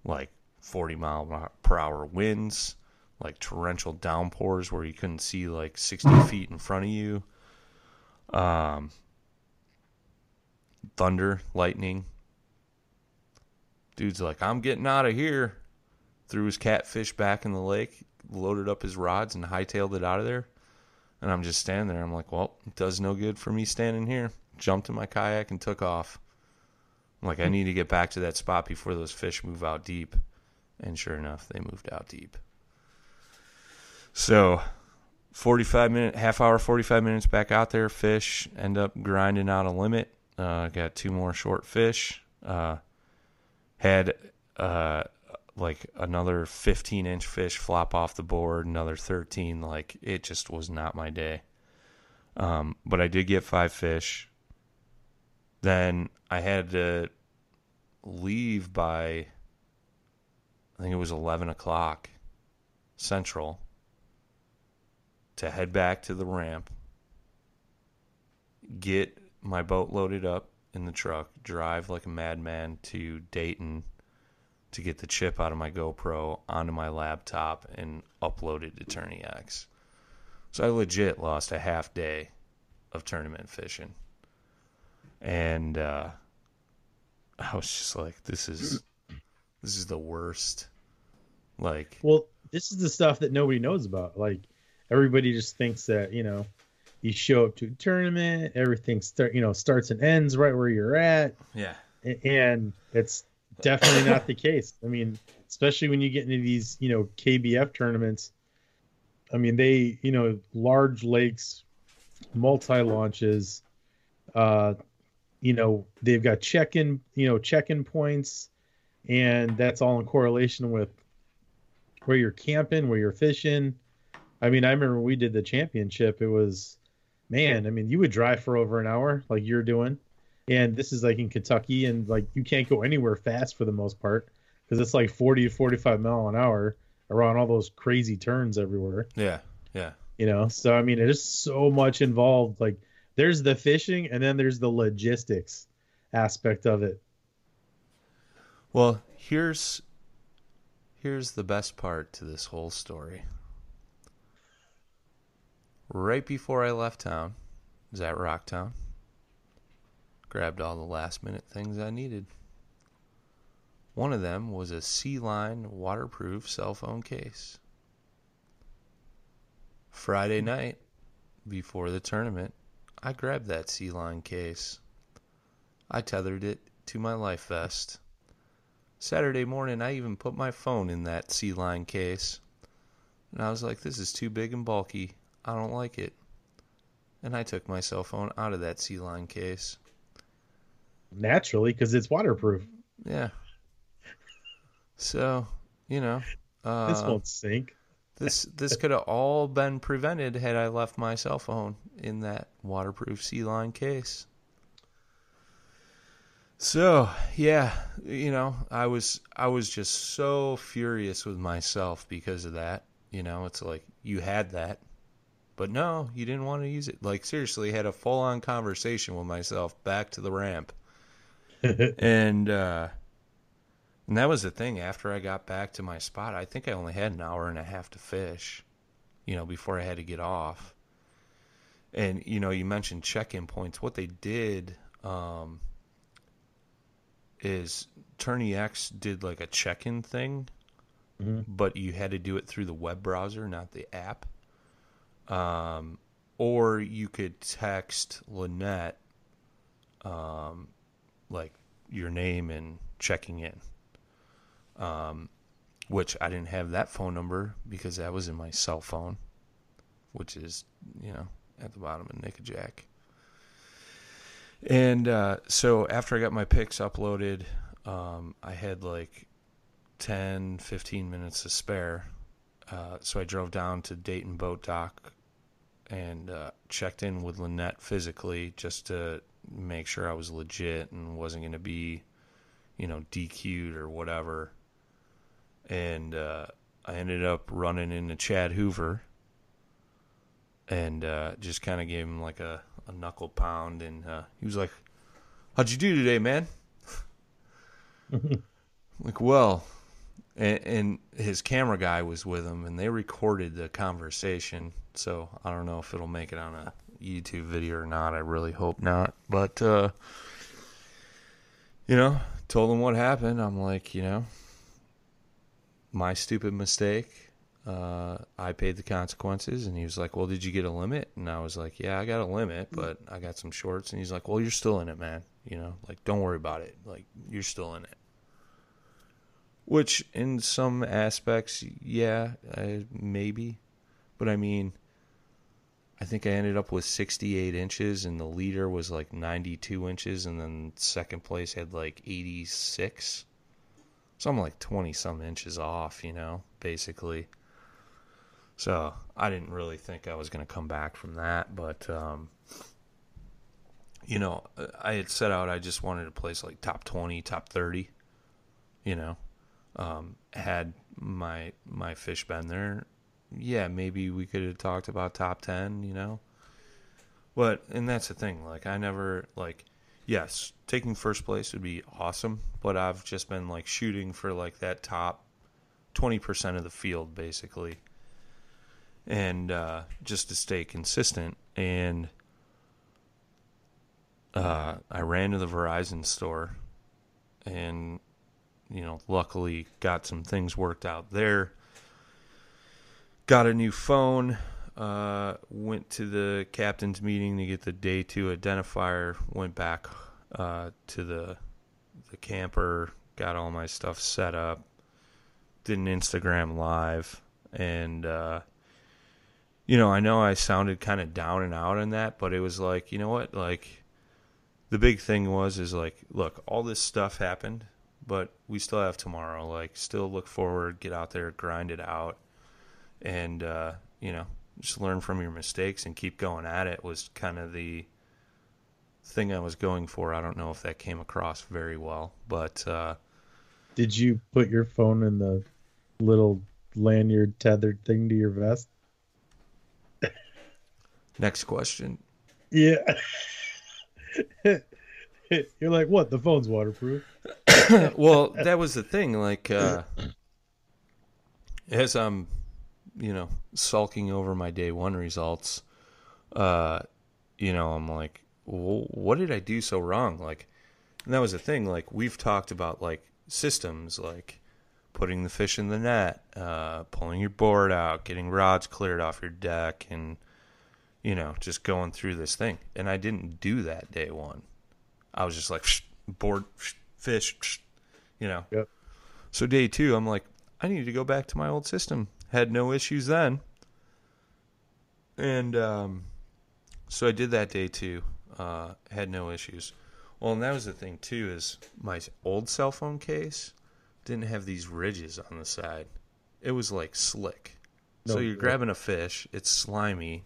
Like 40 mile per hour winds, like torrential downpours where you couldn't see like 60 feet in front of you um, thunder, lightning. Dude's like, I'm getting out of here. Threw his catfish back in the lake, loaded up his rods, and hightailed it out of there. And I'm just standing there. I'm like, well, it does no good for me standing here. Jumped in my kayak and took off. I'm like, I need to get back to that spot before those fish move out deep. And sure enough, they moved out deep. So 45 minute, half hour, 45 minutes back out there. Fish end up grinding out a limit. Uh, got two more short fish. Uh, had uh, like another 15 inch fish flop off the board, another 13. Like it just was not my day. Um, but I did get five fish. Then I had to leave by, I think it was 11 o'clock central to head back to the ramp, get my boat loaded up, in the truck, drive like a madman to Dayton to get the chip out of my GoPro onto my laptop and upload it to Tourney X. So I legit lost a half day of tournament fishing. And uh, I was just like, this is this is the worst. Like Well, this is the stuff that nobody knows about. Like everybody just thinks that you know, you show up to a tournament, everything start you know starts and ends right where you're at, yeah. and it's definitely not the case. I mean, especially when you get into these you know KBF tournaments. I mean, they you know large lakes, multi launches. Uh, you know they've got check-in you know check-in points, and that's all in correlation with where you're camping, where you're fishing. I mean, I remember we did the championship. It was, man, I mean, you would drive for over an hour like you're doing. And this is like in Kentucky, and like you can't go anywhere fast for the most part because it's like 40 to 45 mile an hour around all those crazy turns everywhere, Yeah. Yeah. you know? So, I mean, there's so much involved. Like, there's the fishing, and then there's the logistics aspect of it. Well, here's here's the best part to this whole story. Right before I left town, is was at Rocktown. Grabbed all the last minute things I needed. One of them was a SealLine waterproof cell phone case. Friday hmm. night, before the tournament, I grabbed that SealLine case. I tethered it to my life vest. Saturday morning, I even put my phone in that SealLine case. And I was like, this is too big and bulky. I don't like it. And I took my cell phone out of that Sea Line case. Naturally, because it's waterproof. Yeah. So, you know, uh, This won't sink. this this could have all been prevented had I left my cell phone in that waterproof SealLine case. So yeah, you know, I was I was just so furious with myself because of that. You know, it's like you had that, but no, you didn't want to use it. Like seriously, had a full on conversation with myself back to the ramp, and uh, and that was the thing. After I got back to my spot, I think I only had an hour and a half to fish, you know, before I had to get off. And you know, you mentioned check-in points. What they did um, is Tourney X did like a check-in thing, Mhm. but you had to do it through the web browser, not the app. Um, or you could text Lynette, um, like your name and checking in. Um, which I didn't have that phone number because that was in my cell phone, which is you know at the bottom of Nickajack. And uh, so after I got my pics uploaded, um, I had like 10, 15 minutes to spare. Uh, so I drove down to Dayton Boat Dock and uh, checked in with Lynette physically just to make sure I was legit and wasn't going to be, you know, DQ'd or whatever. And uh, I ended up running into Chad Hoover and uh, just kind of gave him like a, a knuckle pound. And uh, he was like, How'd you do today, man? like, well, and, and his camera guy was with him, and they recorded the conversation. So I don't know if it'll make it on a YouTube video or not. I really hope not. But uh, you know, told him what happened. I'm like, you know, my stupid mistake. Uh, I paid the consequences, and he was like, "Well, did you get a limit?" And I was like, "Yeah, I got a limit, but I got some shorts." And he's like, "Well, you're still in it, man. You know, like don't worry about it. Like you're still in it." Which, in some aspects, yeah, uh, maybe, but I mean, I think I ended up with 68 inches, and the leader was like 92 inches, and then second place had like 86. So I'm like 20 some inches off, you know, basically. So I didn't really think I was going to come back from that, but um, you know, I had set out. I just wanted to place like top 20, top 30. You know, um, had my my fish been there, yeah, maybe we could have talked about top 10. You know, but and that's the thing. Like I never like yes, taking first place would be awesome, but I've just been like shooting for like that top 20% of the field basically. And uh, just to stay consistent and uh, I ran to the Verizon store and you know, luckily got some things worked out there. Got a new phone. Uh, went to the captain's meeting to get the day two identifier. Went back uh, to the the camper. Got all my stuff set up. Did an Instagram live, and uh, you know, I know I sounded kind of down and out on that, but it was like, you know what, like the big thing was is like, look, all this stuff happened but we still have tomorrow. Like, still look forward, get out there, grind it out, and uh, you know, just learn from your mistakes and keep going at it. Was kind of the thing I was going for. I don't know if that came across very well, but uh, did you put your phone in the little lanyard tethered thing to your vest? Next question. Yeah. You're like, what? The phone's waterproof. well, that was the thing. Like, uh, as I'm, you know, sulking over my day one results, uh, you know, I'm like, well, what did I do so wrong? Like, and that was the thing. Like, we've talked about like systems, like putting the fish in the net, uh, pulling your board out, getting rods cleared off your deck, and you know, just going through this thing. And I didn't do that day one. I was just like board fish, you know. Yep. So day two, I'm like, I need to go back to my old system. Had no issues then, and um, so I did that day too. Uh, had no issues. Well, and that was the thing too is my old cell phone case didn't have these ridges on the side. It was like slick. No, so you're yeah. grabbing a fish, it's slimy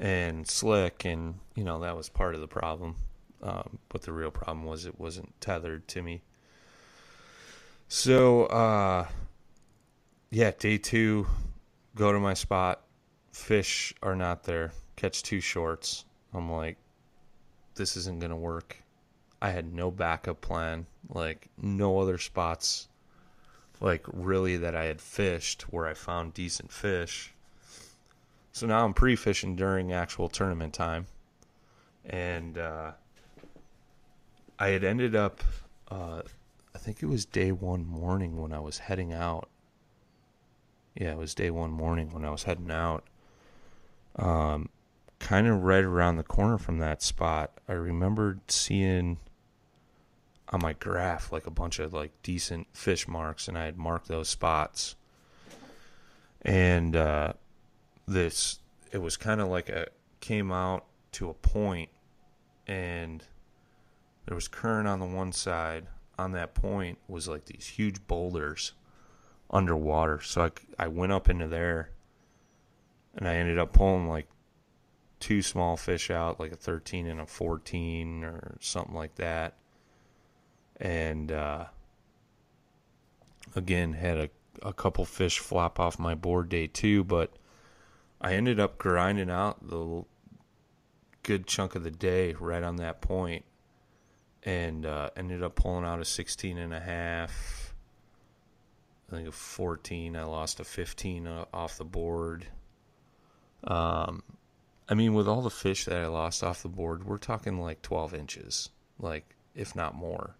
and slick, and you know that was part of the problem. Um, but the real problem was it wasn't tethered to me. So, uh, yeah, day two, go to my spot. Fish are not there. Catch two shorts. I'm like, this isn't going to work. I had no backup plan, like, no other spots, like, really that I had fished where I found decent fish. So now I'm pre fishing during actual tournament time. And, uh, I had ended up, uh, I think it was day one morning when I was heading out. Yeah, it was day one morning when I was heading out. Um, kind of right around the corner from that spot, I remembered seeing on my graph like a bunch of like decent fish marks, and I had marked those spots. And uh, this, it was kind of like a came out to a point, and there was current on the one side. On that point was like these huge boulders underwater. So I, I went up into there and I ended up pulling like two small fish out, like a 13 and a 14 or something like that. And uh, again, had a, a couple fish flop off my board day two, but I ended up grinding out the good chunk of the day right on that point and uh, ended up pulling out a 16 and a half. I think a 14. I lost a 15 uh, off the board. Um, I mean, with all the fish that I lost off the board, we're talking like 12 inches, like if not more.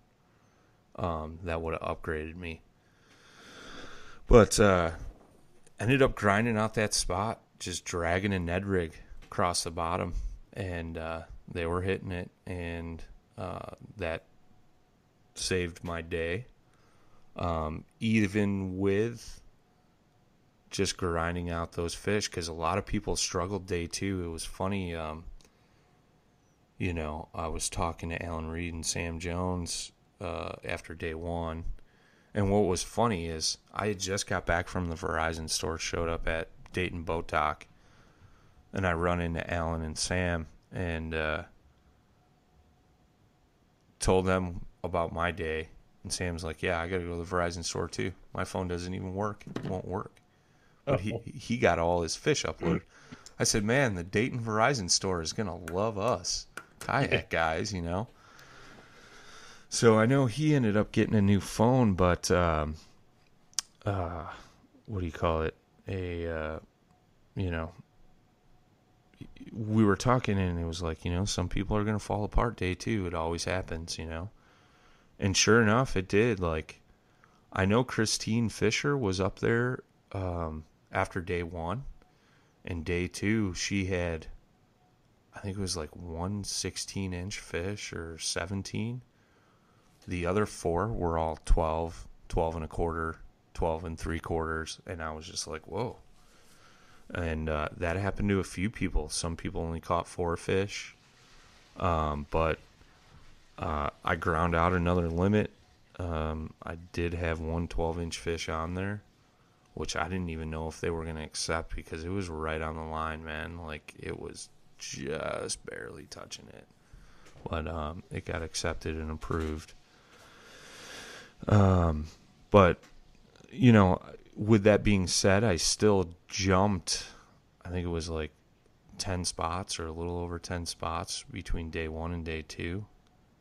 Um, that would have upgraded me. But uh, ended up grinding out that spot, just dragging a Ned rig across the bottom, and uh, they were hitting it, and uh, that saved my day. Um, even with just grinding out those fish, because a lot of people struggled day two. It was funny. Um, you know, I was talking to Alan Reed and Sam Jones uh, after day one. And what was funny is I had just got back from the Verizon store, showed up at Dayton Boat Dock, and I run into Alan and Sam, and uh, told them about my day, and Sam's like, "Yeah, I got to go to the Verizon store too. My phone doesn't even work. It won't work." But he oh. he got all his fish uploaded. I said, "Man, the Dayton Verizon store is gonna love us." kayak guys, you know. So I know he ended up getting a new phone, but um, uh, what do you call it? A uh, you know, we were talking and it was like, you know, some people are gonna fall apart day two. It always happens, you know. And sure enough, it did. Like, I know Christine Fisher was up there um, after day one, and day two she had, I think it was like one 16 inch fish or 17. The other four were all 12, 12 and a quarter, 12 and three quarters, and I was just like, whoa. And uh, that happened to a few people. Some people only caught four fish, um, but uh, I ground out another limit. Um, I did have one 12 inch fish on there, which I didn't even know if they were going to accept because it was right on the line, man. Like it was just barely touching it. But um, it got accepted and approved. Um, but, you know, with that being said, I still jumped, I think it was like 10 spots or a little over 10 spots between day one and day two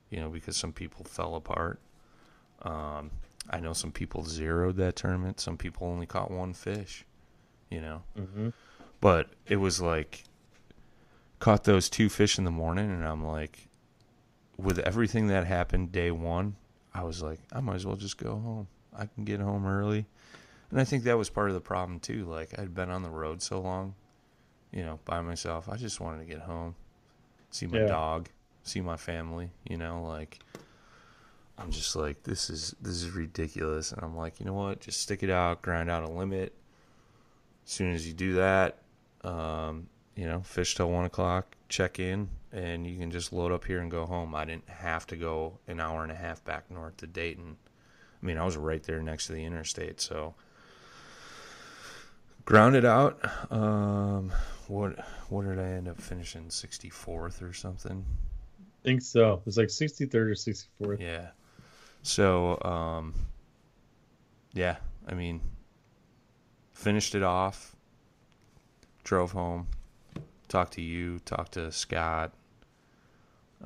you know, because some people fell apart. Um, I know some people zeroed that tournament. Some people only caught one fish, you know. Mm-hmm. But it was like, caught those two fish in the morning, and I'm like, with everything that happened day one, I was like, I might as well just go home. I can get home early. And I think that was part of the problem, too. Like, I'd been on the road so long, you know, by myself. I just wanted to get home, see my Yeah. dog, see my family, you know, like I'm just like this is this is ridiculous and I'm like, you know what? Just stick it out, grind out a limit. As soon as you do that, um, you know, fish till one o'clock, check in, and you can just load up here and go home. I didn't have to go an hour and a half back north to Dayton. I mean, I was right there next to the interstate, so grounded out. Um, what what did I end up finishing? Sixty fourth or something. Think so. It was like 63rd or 64th. Yeah. So, um, yeah, I mean, finished it off, drove home, talked to you, talked to Scott,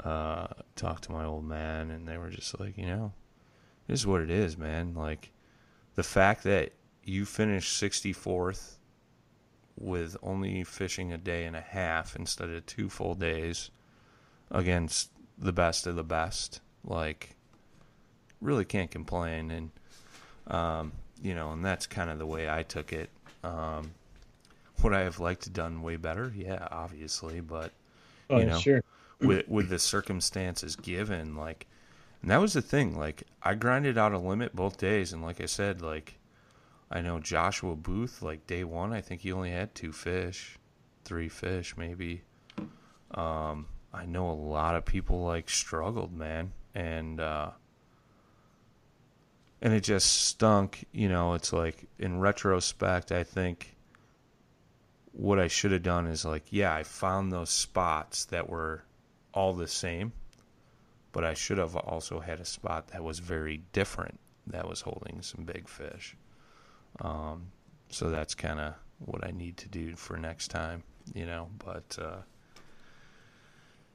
uh, talked to my old man, and they were just like, you know, this is what it is, man. Like, the fact that you finished 64th with only fishing a day and a half instead of two full days against the best of the best, like, really can't complain. And um, you know and that's kind of the way i took it. Um, would i have liked to done way better? Yeah obviously. But Oh, You know. sure. with with the circumstances given like and that was the thing. Like i grinded out a limit both days. And like i said like i know joshua booth like day one i think he only had two fish three fish maybe. Um i know a lot of people like struggled man. And uh and it just stunk you know? It's like in retrospect i think what i should have done is like yeah i found those spots that were all the same but i should have also had a spot that was very different that was holding some big fish. Um, so that's kind of what i need to do for next time you know? But uh,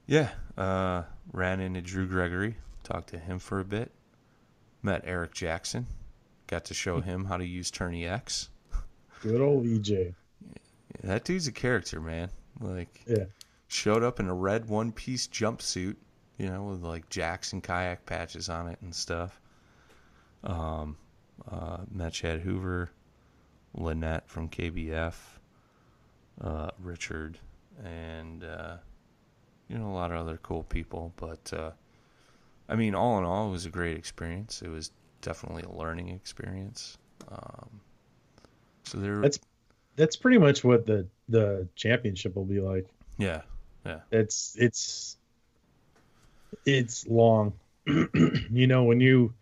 yeah uh, ran into drew gregory talked to him for a bit met Eric Jackson. Got to show him how to use Tourney X. Good old EJ. That dude's a character, man. Like, Yeah. showed up in a red one piece jumpsuit, you know, with like Jackson kayak patches on it and stuff. Um, uh, met Chad Hoover, Lynette from KBF, uh, Richard, and, uh, you know, a lot of other cool people. But, uh, I mean, all in all, it was a great experience. It was definitely a learning experience. Um, so there, That's that's pretty much what the the championship will be like. yeah, yeah. It's it's it's long. you know, when you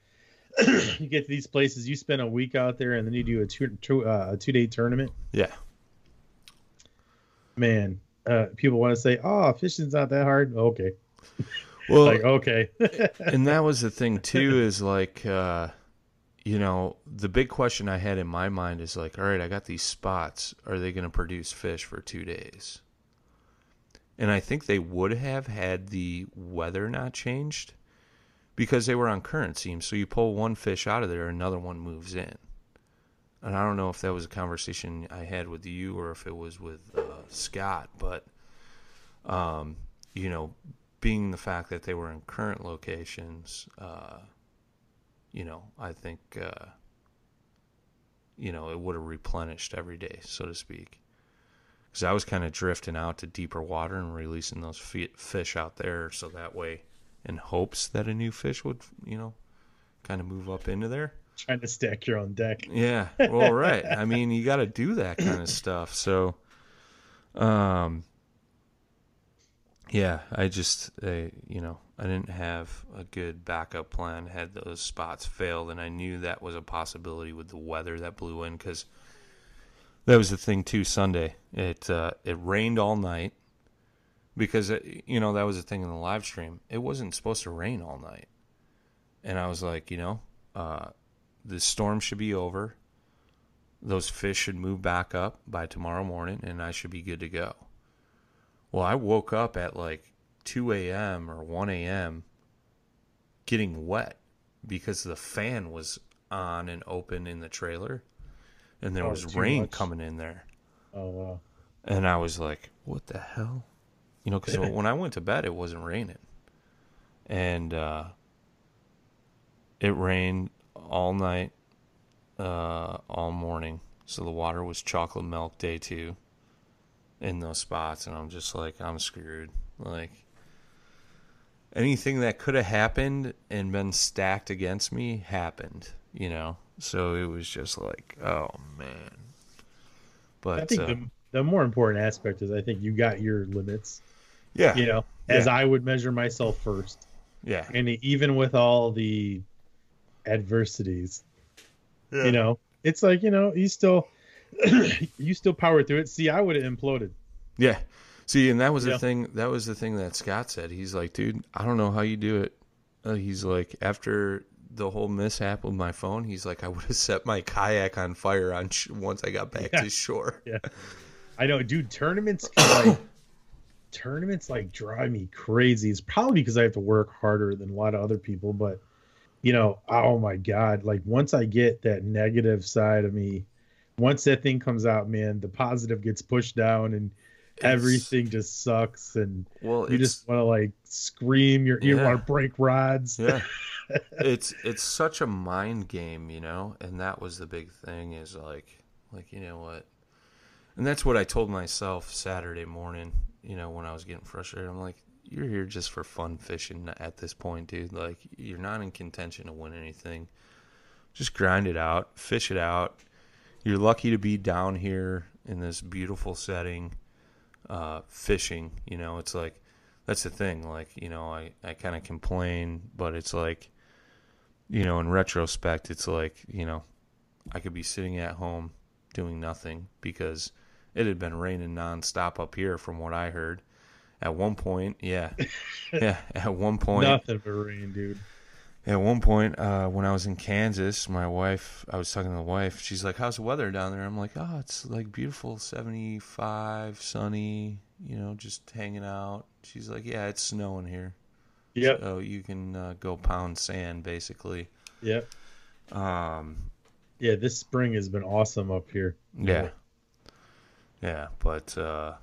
you get to these places, you spend a week out there, and then you do a two, two uh, a two day tournament. yeah. Man, uh, people want to say, "Oh, fishing's not that hard." Okay, Well, like okay, and that was the thing too is like uh you know the big question i had in my mind is like all right i got these spots are they going to produce fish for two days and I think they would have had the weather not changed because they were on current seams. So you pull one fish out of there, another one moves in. And I don't know if that was a conversation I had with you or if it was with uh, Scott, but um, you know, being the fact that they were in current locations, uh, you know, I think uh, you know it would have replenished every day, so to speak. Because I was kind of drifting out to deeper water and releasing those fi- fish out there, so that way, in hopes that a new fish would, you know, kind of move up into there. Trying to stack your own deck. Yeah, well, right. I mean, you got to do that kind of stuff. So, um, yeah, I just, I, you know, I didn't have a good backup plan. Had those spots failed, and I knew that was a possibility with the weather that blew in because that was the thing too. Sunday, it uh, it rained all night because it, you know that was the thing in the live stream. It wasn't supposed to rain all night, and I was like, you know, uh, the storm should be over. Those fish should move back up by tomorrow morning, and I should be good to go. Well, I woke up at like 2 a.m. or 1 a.m. getting wet because the fan was on and open in the trailer, and there Oh, was rain much. coming in there. Oh wow. And I was like, what the hell? You know, because when I went to bed, it wasn't raining. And uh, it rained all night, uh, all morning. So the water was chocolate milk day two in those spots. And I'm just like, I'm screwed. Like, anything that could have happened and been stacked against me happened, you know? So it was just like, oh, man. But I think uh, the, the more important aspect is I think you got your limits. yeah. You know, as Yeah. I would measure myself first, Yeah. and even with all the adversities, you know, it's like you know you still you still power through it. See, I would have imploded. Yeah. See, and that was Yeah. the thing. That was the thing that Scott said. He's like, dude, I don't know how you do it. Uh, he's like, after the whole mishap with my phone, he's like, I would have set my kayak on fire on sh- once I got back Yeah. to shore. Yeah. I know, dude. Tournaments like tournaments like drive me crazy. It's probably because I have to work harder than a lot of other people, but you know, oh my god! Like once I get that negative side of me, once that thing comes out, man, the positive gets pushed down and It's- everything just sucks, and Well, you just want to like scream. You're, you Yeah. want to break rods. yeah. it's it's such a mind game, you know, and that was the big thing. Is like, like you know what, and that's what I told myself Saturday morning. You know, when I was getting frustrated, I'm like, you're here just for fun fishing at this point, dude. Like, you're not in contention to win anything. Just grind it out, fish it out. You're lucky to be down here in this beautiful setting, uh, fishing. You know, it's like that's the thing. Like, you know, I, I kind of complain, but it's like, you know, in retrospect, it's like, you know, I could be sitting at home doing nothing because it had been raining nonstop up here from what I heard. At one point, yeah. yeah. At one point, Nothing but rain, dude. at one point, uh, when I was in Kansas, my wife, I was talking to the wife. She's like, "How's the weather down there?" I'm like, "Oh, it's like beautiful, 75, sunny. You know, just hanging out." She's like, "Yeah, it's snowing here, Yep. so you can uh, go pound sand, basically." Yep. Um, Yeah, this spring has been awesome up here. yeah, yeah, but uh,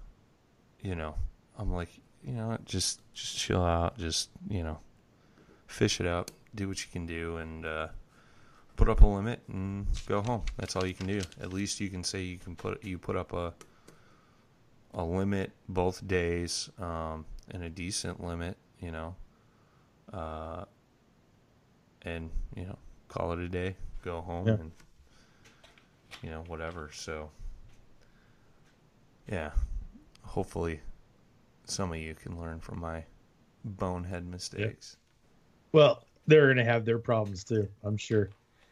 you know, I'm like, you know, just just chill out, just you know, fish it up, do what you can do, and uh, put up a limit and go home. That's all you can do. At least you can say you can put you put up a a limit both days, um, and a decent limit, you know, uh, and you know, call it a day, go home, Yeah. and you know, whatever. So, yeah, hopefully, some of you can learn from my bonehead mistakes. Well, they're gonna have their problems too. I'm sure.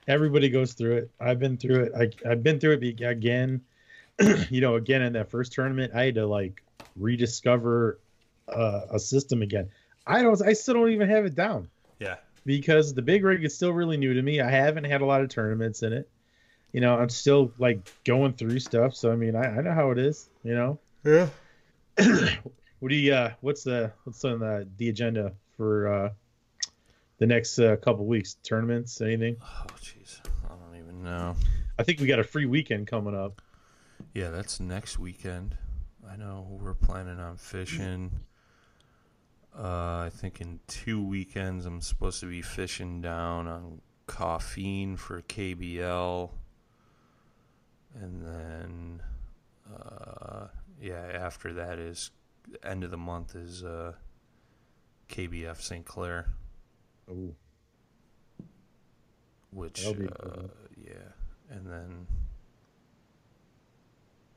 Everybody goes through it. I've been through it. I, I've been through it again. you know, again in that first tournament, I had to like rediscover uh, a system again. I don't. I still don't even have it down Yeah, because the big rig is still really new to me. I haven't had a lot of tournaments in it. You know, I'm still like going through stuff. So I mean, I, I know how it is. You know, yeah, What do you? Uh, what's the what's on the the agenda for uh, the next uh, couple weeks? Tournaments? Anything? Oh, jeez, I don't even know. I think we got a free weekend coming up. Yeah, that's next weekend. I know we're planning on fishing. Uh, I think in two weekends I'm supposed to be fishing down on Coffeen for KBL, and then uh, yeah, after that is end of the month is uh, KBF St. Clair, Oh, which That'll be a uh, yeah, and then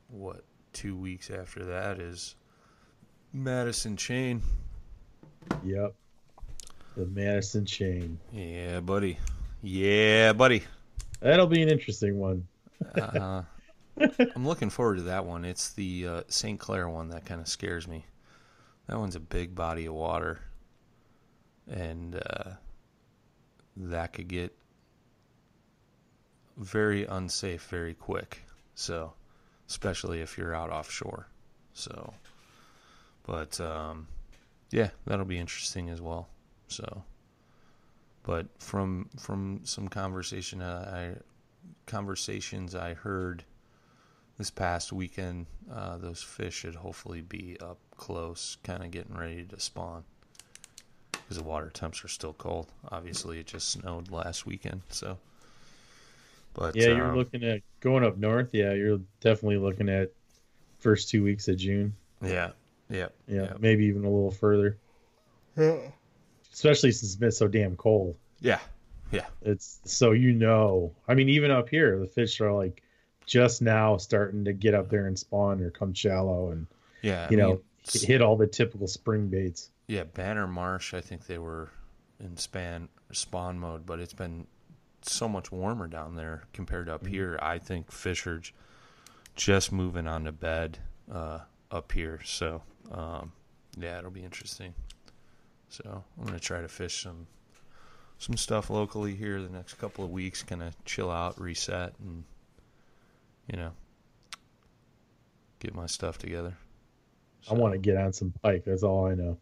what? Two weeks after that is Madison Chain. yep. The Madison chain. Yeah, buddy. Yeah, buddy. That'll be an interesting one. Uh, I'm looking forward to that one. It's the uh, St. Clair one that kind of scares me. That one's a big body of water, and uh, that could get very unsafe very quick. So, especially if you're out offshore. So, but um, yeah, that'll be interesting as well. So, but from from some conversation uh, I conversations I heard this past weekend, uh, those fish should hopefully be up close, kind of getting ready to spawn. Because the water temps are still cold. Obviously, it just snowed last weekend, so. But Yeah, you're um, looking at going up north. Yeah, you're definitely looking at first two weeks of June. Yeah, yeah, Yeah, yeah, maybe even a little further. Yeah. Especially since it's been so damn cold. yeah, yeah. It's so you know. I mean, even up here, the fish are like just now starting to get up there and spawn or come shallow and yeah you I know mean, hit all the typical spring baits. Yeah, Banner Marsh. I think they were in span spawn mode, but it's been so much warmer down there compared to up here. I think fish are just moving on to bed uh, up here. So um, yeah, it'll be interesting. So I'm gonna try to fish some some stuff locally here the next couple of weeks. Kind of chill out, reset, and you know get my stuff together. I want to get on some pike. That's all I know.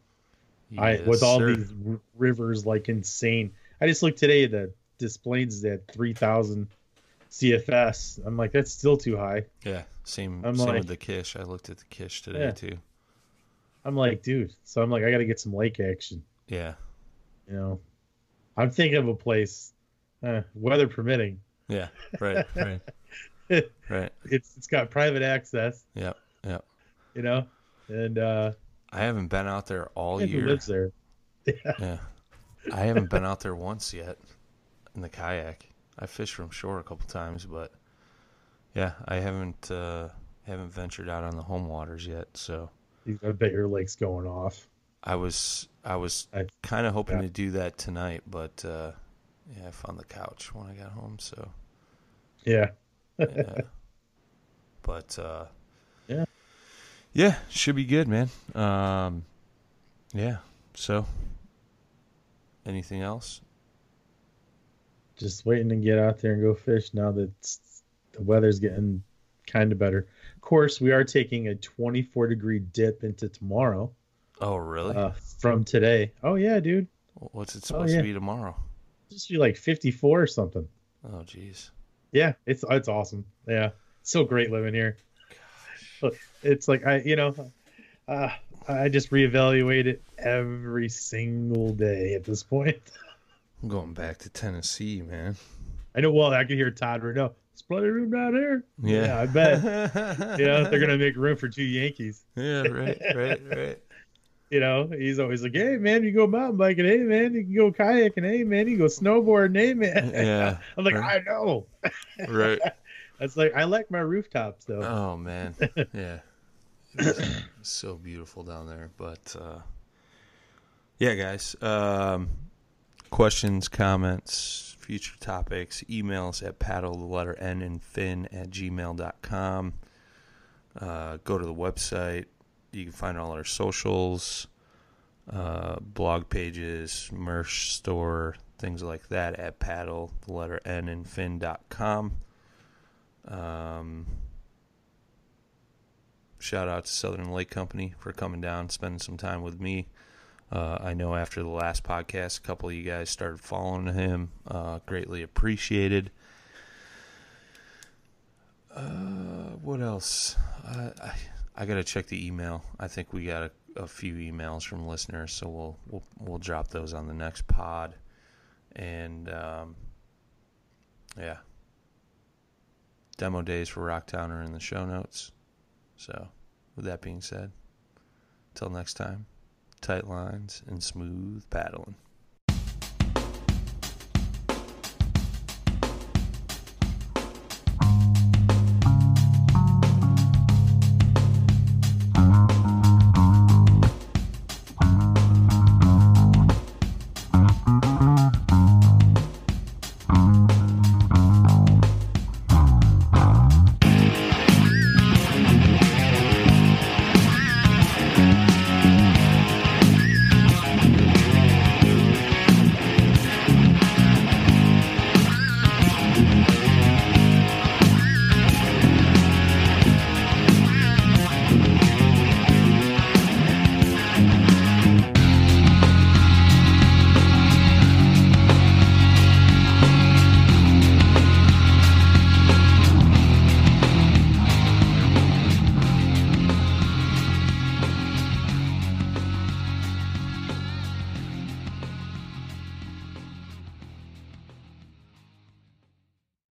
I Yes, with all sir. these r- rivers like insane. I just looked today. The Des Plaines at three thousand CFS. I'm like, that's still too high. Yeah, same I'm same like- with the Kish. I looked at the Kish today Yeah. too. I'm like, dude. So I'm like, I got to get some lake action. Yeah, You know, I'm thinking of a place, uh, weather permitting. yeah, right, right, right. It's it's got private access. Yep, yep. You know, and uh, I haven't been out there all who year. lives there? Yeah, I haven't been out there once yet in the kayak. I fished from shore a couple times, but yeah, I haven't uh, haven't ventured out on the home waters yet. So I bet your lake's going off. I was I was I- kind of hoping yeah. to do that tonight, but uh, yeah, I found the couch when I got home. So Yeah. Yeah. but uh, Yeah. yeah, should be good, man. Um, yeah. So, anything else? Just waiting to get out there and go fish now that the weather's getting kind of better. Of course, we are taking a 24 degree dip into tomorrow Oh, really? uh, from today. Oh yeah, dude. What's it supposed yeah. to be tomorrow? Supposed be like 54 or something. Oh, jeez. Yeah, it's it's awesome. Yeah, so great living here. Look, It's like I, you know, uh, I just reevaluate it every single day at this point. I'm going back to Tennessee, man. I know. Well, I can hear Todd right now. There's plenty of room down here. Yeah, I bet. you know, they're gonna make room for two Yankees. yeah, right, right, right. You know, he's always like, "Hey man, you go mountain biking. Hey man, you can go kayaking. Hey man, you go snowboarding. Hey man." Yeah, I'm like, right. I know. right. That's like I like my rooftops though. Oh man, yeah, so beautiful down there. But uh, yeah, guys, um, questions, comments, future topics, emails at paddle the letter n and fin at gmail.com. Uh, go to the website. You can find all our socials, uh, blog pages, merch store, things like that at paddle the letter n and fin.com. Um, shout out to Southern Lake Company for coming down, spending some time with me. Uh, I know after the last podcast, a couple of you guys started following him. Uh, greatly appreciated. Uh, what else? I, I, I gotta check the email. I think we got a, a few emails from listeners, so we'll we'll we'll drop those on the next pod. And um, yeah, demo days for Rocktown are in the show notes. So, with that being said, till next time, tight lines and smooth paddling.